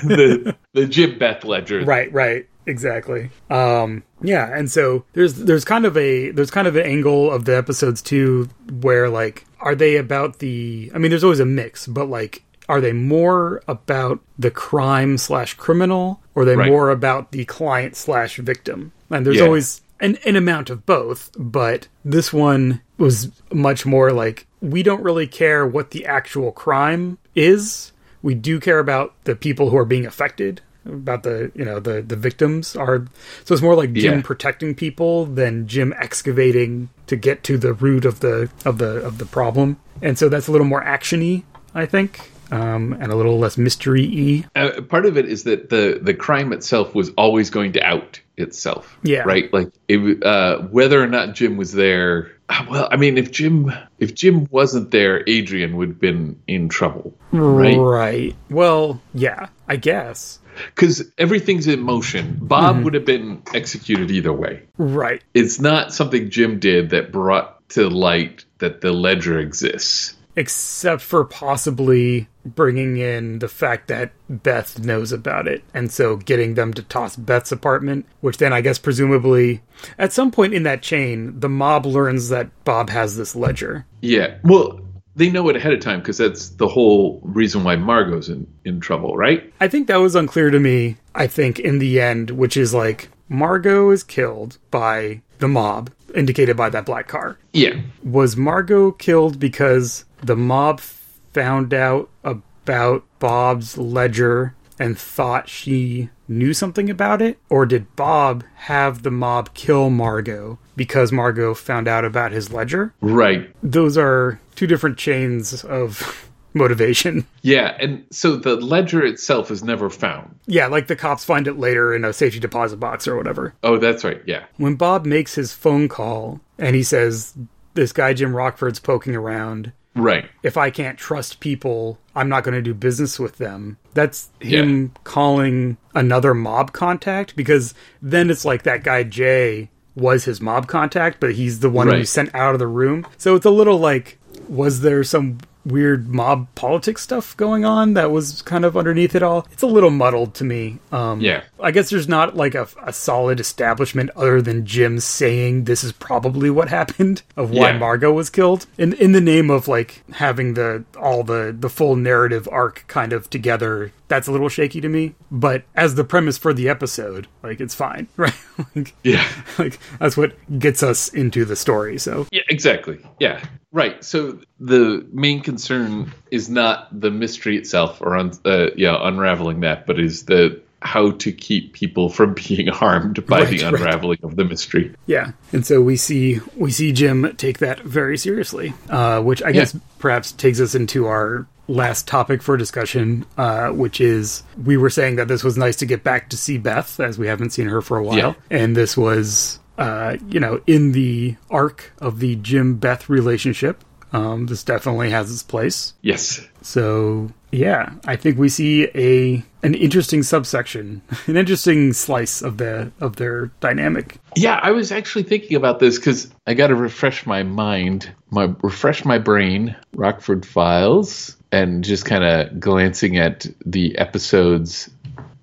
Speaker 3: the, the, the Jim Beth ledger.
Speaker 2: Right. Right. Exactly. Um. Yeah. And so there's there's kind of a there's kind of an angle of the episodes too, where like are they about the? I mean, there's always a mix, but like. Are they more about the crime slash criminal, or are they
Speaker 3: Right.
Speaker 2: more about the client slash victim? And there's
Speaker 3: Yeah.
Speaker 2: always an, an amount of both, but this one was much more like we don't really care what the actual crime is. We do care about the people who are being affected, about the you know the the victims are. So it's more like Jim
Speaker 3: Yeah.
Speaker 2: protecting people than Jim excavating to get to the root of the of the of the problem. And so that's a little more actiony, I think, um, and a little less mystery y.
Speaker 3: Uh, part of it is that the the crime itself was always going to out itself.
Speaker 2: Yeah.
Speaker 3: Right. Like it, uh, whether or not Jim was there. uh, Well, I mean, if Jim if Jim wasn't there, Adrian would have been in trouble. Right.
Speaker 2: Right. Well, yeah. I guess.
Speaker 3: Because everything's in motion. Bob mm-hmm. would have been executed either way.
Speaker 2: Right.
Speaker 3: It's not something Jim did that brought to light that the ledger exists.
Speaker 2: Except for possibly bringing in the fact that Beth knows about it. And so getting them to toss Beth's apartment, which then I guess presumably at some point in that chain, the mob learns that Bob has this ledger.
Speaker 3: Yeah. Well, they know it ahead of time because that's the whole reason why Margot's in, in trouble, right?
Speaker 2: I think that was unclear to me, I think, in the end, which is like Margot is killed by the mob, indicated by that black car.
Speaker 3: Yeah.
Speaker 2: Was Margot killed because the mob found out about Bob's ledger and thought she knew something about it? Or did Bob have the mob kill Margot because Margot found out about his ledger?
Speaker 3: Right.
Speaker 2: Those are two different chains of motivation.
Speaker 3: Yeah. And so the ledger itself is never found.
Speaker 2: Yeah, like the cops find it later in a safety deposit box or whatever.
Speaker 3: Oh, that's right. Yeah.
Speaker 2: When Bob makes his phone call and he says, This guy Jim Rockford's poking around.
Speaker 3: Right.
Speaker 2: If I can't trust people, I'm not going to do business with them. That's him calling another mob contact because then it's like that guy Jay was his mob contact, but he's the one who sent out of the room. So it's a little like, was there some weird mob politics stuff going on that was kind of underneath it all? It's a little muddled to me. Um,
Speaker 3: Yeah.
Speaker 2: I guess there's not like a, a solid establishment other than Jim saying this is probably what happened of why
Speaker 3: Yeah.
Speaker 2: Margot was killed in in the name of like having the all the the full narrative arc kind of together. That's a little shaky to me, but as the premise for the episode, like it's fine, right? like,
Speaker 3: Yeah.
Speaker 2: like that's what gets us into the story. So
Speaker 3: Yeah, exactly. Yeah, right. So the main concern is not the mystery itself or un- uh, yeah unraveling that, but is the how to keep people from being harmed by
Speaker 2: Right,
Speaker 3: the
Speaker 2: right.
Speaker 3: unraveling of the mystery.
Speaker 2: Yeah, and so we see we see Jim take that very seriously, uh, which I guess perhaps takes us into our last topic for discussion, uh, which is we were saying that this was nice to get back to see Beth as we haven't seen her for a while,
Speaker 3: Yeah.
Speaker 2: and this was uh, you know in the arc of the Jim Beth relationship. Um, this definitely has its place.
Speaker 3: Yes.
Speaker 2: So yeah, I think we see a an interesting subsection, an interesting slice of the of their dynamic.
Speaker 3: Yeah, I was actually thinking about this because I got to refresh my mind, my refresh my brain, Rockford Files, and just kind of glancing at the episodes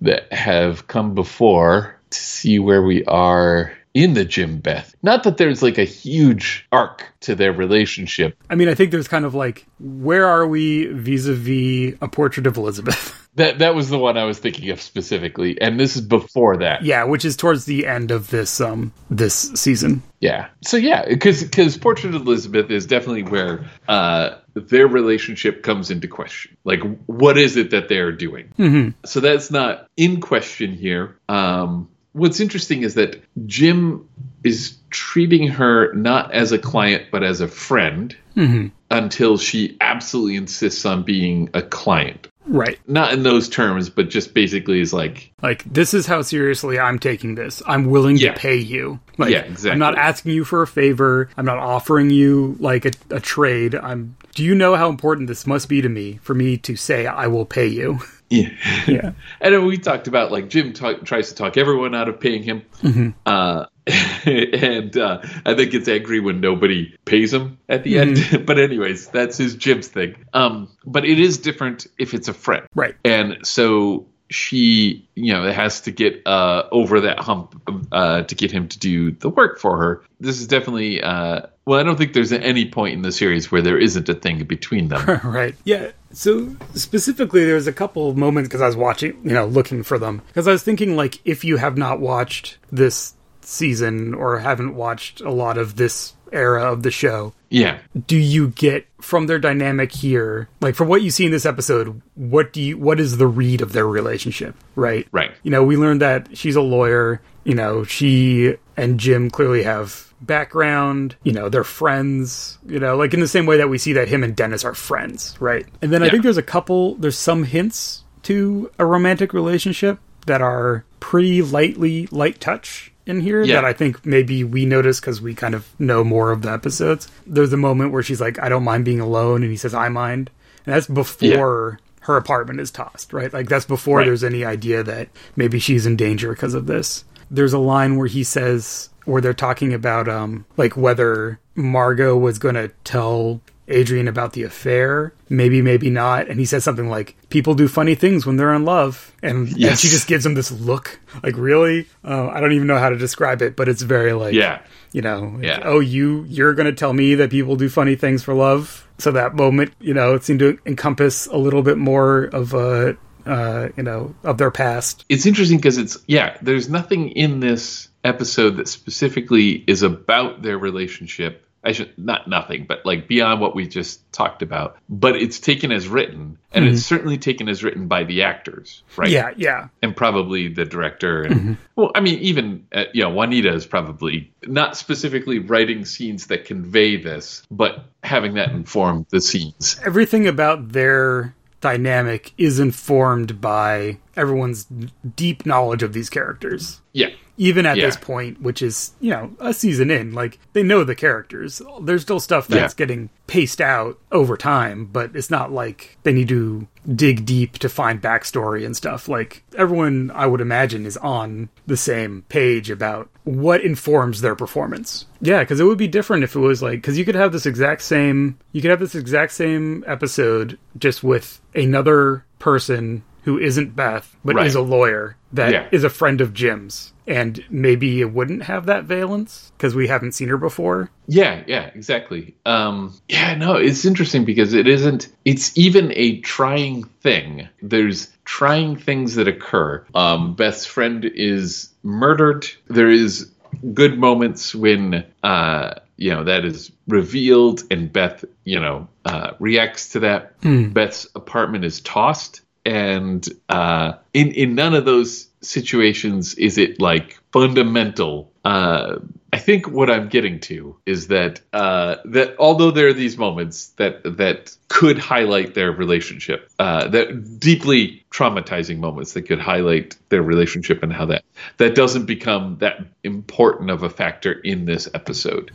Speaker 3: that have come before to see where we are in the Jim Beth. Not that there's like a huge arc to their relationship.
Speaker 2: I mean, I think there's kind of like, where are we vis-a-vis a portrait of Elizabeth?
Speaker 3: That that was the one I was thinking of specifically, and this is before that.
Speaker 2: yeah, which is towards the end of this um this season.
Speaker 3: Yeah. So yeah, because because Portrait of Elizabeth is definitely where uh, their relationship comes into question. Like, what is it that they're doing?
Speaker 2: Mm-hmm.
Speaker 3: So that's not in question here. Um, what's interesting is that Jim is treating her not as a client but as a friend
Speaker 2: Mm-hmm.
Speaker 3: until she absolutely insists on being a client.
Speaker 2: Right.
Speaker 3: Not in those terms, but just basically is like,
Speaker 2: Like, this is how seriously I'm taking this. I'm willing
Speaker 3: Yeah.
Speaker 2: to pay you. Like,
Speaker 3: Yeah, exactly.
Speaker 2: I'm not asking you for a favor. I'm not offering you like a, a trade. I'm. Do you know how important this must be to me for me to say I will pay you?
Speaker 3: yeah.
Speaker 2: Yeah.
Speaker 3: And we talked about like Jim talk, tries to talk everyone out of paying him,
Speaker 2: Mhm.
Speaker 3: uh, and uh, I think gets angry when nobody pays him at the end. but anyways, that's his Jim's thing. Um, but it is different if it's a friend,
Speaker 2: Right.
Speaker 3: and so she, you know, has to get uh, over that hump uh, to get him to do the work for her. This is definitely. Uh, well, I don't think there's any point in the series where there isn't a thing between them.
Speaker 2: right. Yeah. So specifically, there's a couple of moments because I was watching, you know, looking for them because I was thinking like if you have not watched this season or haven't watched a lot of this era of the show,
Speaker 3: yeah.
Speaker 2: do you get from their dynamic here, like from what you see in this episode, what do you what is the read of their relationship, right?
Speaker 3: Right.
Speaker 2: You know, we learned that she's a lawyer, you know, she and Jim clearly have background, you know, they're friends, you know, like in the same way that we see that him and Dennis are friends, right? And then I think there's a couple there's some hints to a romantic relationship that are pretty lightly light touch in here
Speaker 3: Yeah.
Speaker 2: that I think maybe we notice because we kind of know more of the episodes. There's a moment where she's like, I don't mind being alone, and he says, I mind. And that's before her apartment is tossed, right? Like that's before
Speaker 3: Right.
Speaker 2: there's any idea that maybe she's in danger because of this. There's a line where he says, where they're talking about, um, like whether Margot was going to tell Adrian about the affair, maybe, maybe not. And he says something like, people do funny things when they're in love. And, and she just gives him this look, like, really? Uh, I don't even know how to describe it, but it's very like,
Speaker 3: Yeah.
Speaker 2: you know, like,
Speaker 3: Yeah.
Speaker 2: oh, you, you're going to tell me that people do funny things for love. So that moment, you know, it seemed to encompass a little bit more of a, uh, you know, of their past.
Speaker 3: it's interesting because it's yeah there's nothing in this episode that specifically is about their relationship i should not nothing but like beyond what we just talked about. But it's taken as written and it's certainly taken as written by the actors right?
Speaker 2: Yeah, yeah.
Speaker 3: and probably the director and well i mean even uh, you know juanita is probably not specifically writing scenes that convey this but having that inform the scenes.
Speaker 2: Everything about their dynamic is informed by everyone's deep knowledge of these characters.
Speaker 3: yeah
Speaker 2: Even at
Speaker 3: Yeah.
Speaker 2: this point, which is, you know, a season in, like, they know the characters. There's still stuff that's
Speaker 3: Yeah.
Speaker 2: getting paced out over time, but it's not like they need to dig deep to find backstory and stuff. Like, everyone, I would imagine, is on the same page about what informs their performance. Yeah, because it would be different if it was like, because you could have this exact same, you could have this exact same episode just with another person who isn't Beth, but
Speaker 3: Right.
Speaker 2: is a lawyer that is
Speaker 3: Yeah.
Speaker 2: a friend of Jim's. And maybe it wouldn't have that valence because we haven't seen her before.
Speaker 3: Yeah, yeah, exactly. Um, yeah, no, it's interesting because it isn't. It's even a trying thing. There's trying things that occur. Um, Beth's friend is murdered. There is good moments when uh, you know that is revealed, and Beth, you know, uh, reacts to that. Beth's apartment is tossed, and uh, in in none of those situations is it like fundamental. Uh, I think what I'm getting to is that uh, that although there are these moments that that could highlight their relationship, uh, that deeply traumatizing moments that could highlight their relationship and how that that doesn't become that important of a factor in this episode,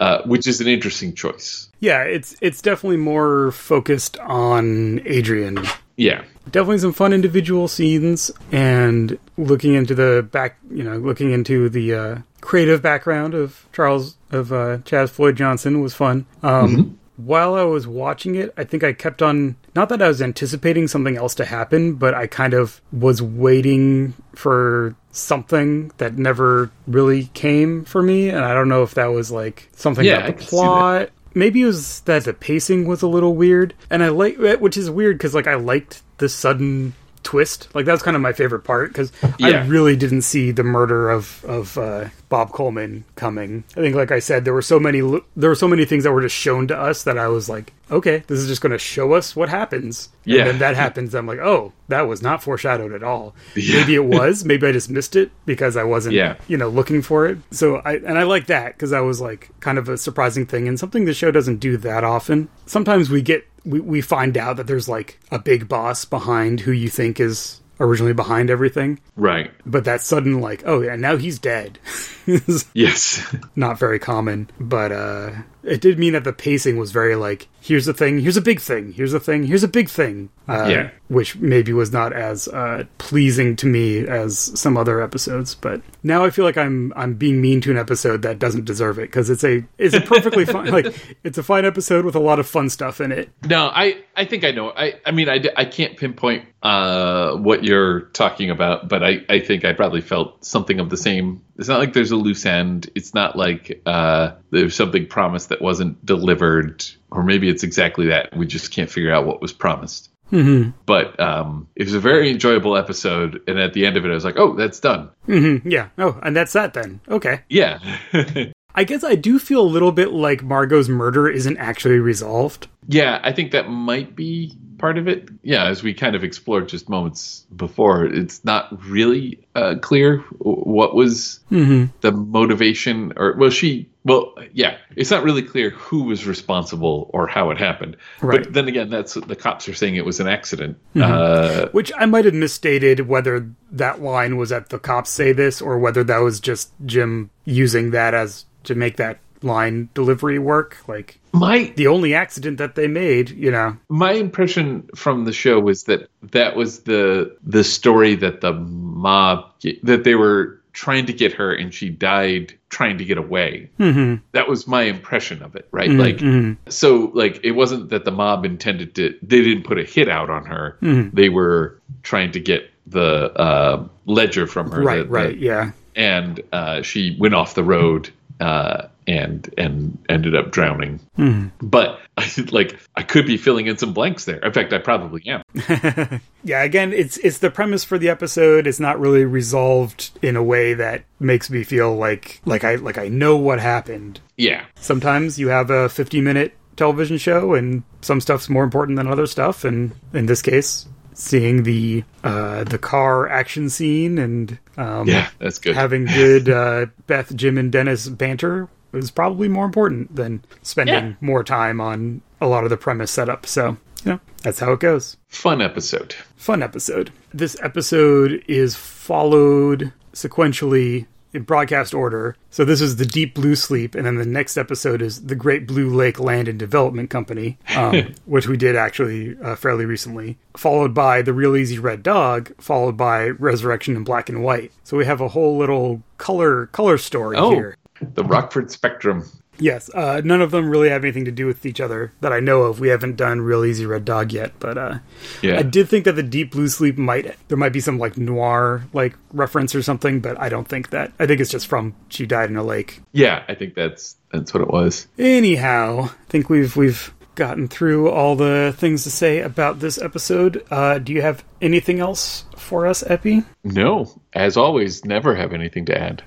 Speaker 3: uh, which is an interesting choice.
Speaker 2: Yeah, it's it's definitely more focused on Adrian.
Speaker 3: Yeah,
Speaker 2: Definitely some fun individual scenes and looking into the back, you know, looking into the uh, creative background of Charles of uh, Chaz Floyd Johnson was fun. Um, While I was watching it, I think I kept on not that I was anticipating something else to happen, but I kind of was waiting for something that never really came for me, and I don't know if that was like something
Speaker 3: Yeah,
Speaker 2: about the plot. Maybe it was that the pacing was a little weird and i like which is weird because like i liked the sudden twist. Like that's kind of my favorite part because i really didn't see the murder of of uh, bob coleman coming. I think like i said there were so many there were so many things that were just shown to us that i was like okay this is just going to show us what happens. And
Speaker 3: Yeah.
Speaker 2: then that happens i'm like oh that was not foreshadowed at all. Maybe it was maybe i just missed it because i wasn't
Speaker 3: Yeah.
Speaker 2: you know looking for it. So i and i like that because that was like kind of a surprising thing and something the show doesn't do that often. Sometimes we get we, we find out that there's like a big boss behind who you think is originally behind everything
Speaker 3: right.
Speaker 2: but that sudden like oh yeah now he's dead
Speaker 3: Yes.
Speaker 2: not very common but uh it did mean that the pacing was very like here's a thing here's a big thing here's a thing here's a big thing uh,
Speaker 3: Yeah.
Speaker 2: which maybe was not as uh, pleasing to me as some other episodes but now i feel like i'm i'm being mean to an episode that doesn't deserve it because it's a it's a perfectly fine like it's a fine episode with a lot of fun stuff in it
Speaker 3: No, I, I think I know. I, I mean, I, I can't pinpoint uh, what you're talking about, but I, I think I probably felt something of the same. It's not like there's a loose end. It's not like uh, there's something promised that wasn't delivered, or maybe it's exactly that. We just can't figure out what was promised. Mm-hmm. But um, it was a very enjoyable episode, and at the end of it, I was like, "Oh, that's done."
Speaker 2: yeah oh and that's that then okay
Speaker 3: Yeah,
Speaker 2: i guess i do feel a little bit like margot's murder isn't actually resolved
Speaker 3: Yeah, I think that might be part of it. Yeah, as we kind of explored just moments before, it's not really uh, clear what was the motivation, or well, she, well, yeah, it's not really clear who was responsible or how it happened.
Speaker 2: Right.
Speaker 3: But then again, that's the cops are saying it was an accident. Uh,
Speaker 2: Which I might have misstated whether that line was at the cops say this or whether that was just Jim using that as to make that line delivery work. Like
Speaker 3: My
Speaker 2: the only accident that they made, you know.
Speaker 3: my impression from the show was that that was the the story that the mob that they were trying to get her and she died trying to get away.
Speaker 2: Mm-hmm.
Speaker 3: That was my impression of it, right? Like so like it wasn't that the mob intended to they didn't put a hit out on her.
Speaker 2: Mhm.
Speaker 3: They were trying to get the uh, ledger from her.
Speaker 2: Right, right, yeah.
Speaker 3: and uh, she went off the road uh, and and ended up drowning.
Speaker 2: Mhm.
Speaker 3: But like I could be filling in some blanks there. In fact, I probably am.
Speaker 2: Yeah, again, it's it's the premise for the episode. It's not really resolved in a way that makes me feel like like I like I know what happened.
Speaker 3: Yeah.
Speaker 2: Sometimes you have a 50 minute television show and some stuff's more important than other stuff and in this case seeing the uh the car action scene and um
Speaker 3: Yeah, that's good.
Speaker 2: having good uh Beth, Jim and Dennis banter was probably more important than spending
Speaker 3: Yeah.
Speaker 2: more time on a lot of the premise setup. So, you know, that's how it goes
Speaker 3: Fun episode.
Speaker 2: fun episode. This episode is followed sequentially in broadcast order. So this is the Deep Blue Sleep, and then the next episode is the Great Blue Lake Land and Development Company, um, which we did actually uh, fairly recently. Followed by the Real Easy Red Dog, followed by Resurrection in Black and White. So we have a whole little color color story
Speaker 3: Oh,
Speaker 2: here.
Speaker 3: the Rockford Spectrum.
Speaker 2: Yes, uh, none of them really have anything to do with each other that I know of. We haven't done Real Easy Red Dog yet, but uh,
Speaker 3: Yeah.
Speaker 2: I did think that the Deep Blue Sleep might there might be some like noir like reference or something, but I don't think that. I think it's just from she died in a lake.
Speaker 3: Yeah, I think that's that's what it was.
Speaker 2: Anyhow, I think we've we've gotten through all the things to say about this episode. Uh, do you have anything else for us, Epi?
Speaker 3: No, as always, never have anything to add.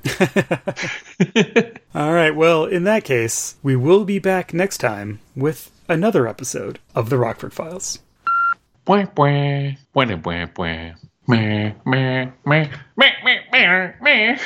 Speaker 2: All right, well, in that case, we will be back next time with another episode of the Rockford Files.
Speaker 3: Bwah. Meh, meh, meh, meh, meh, meh, meh.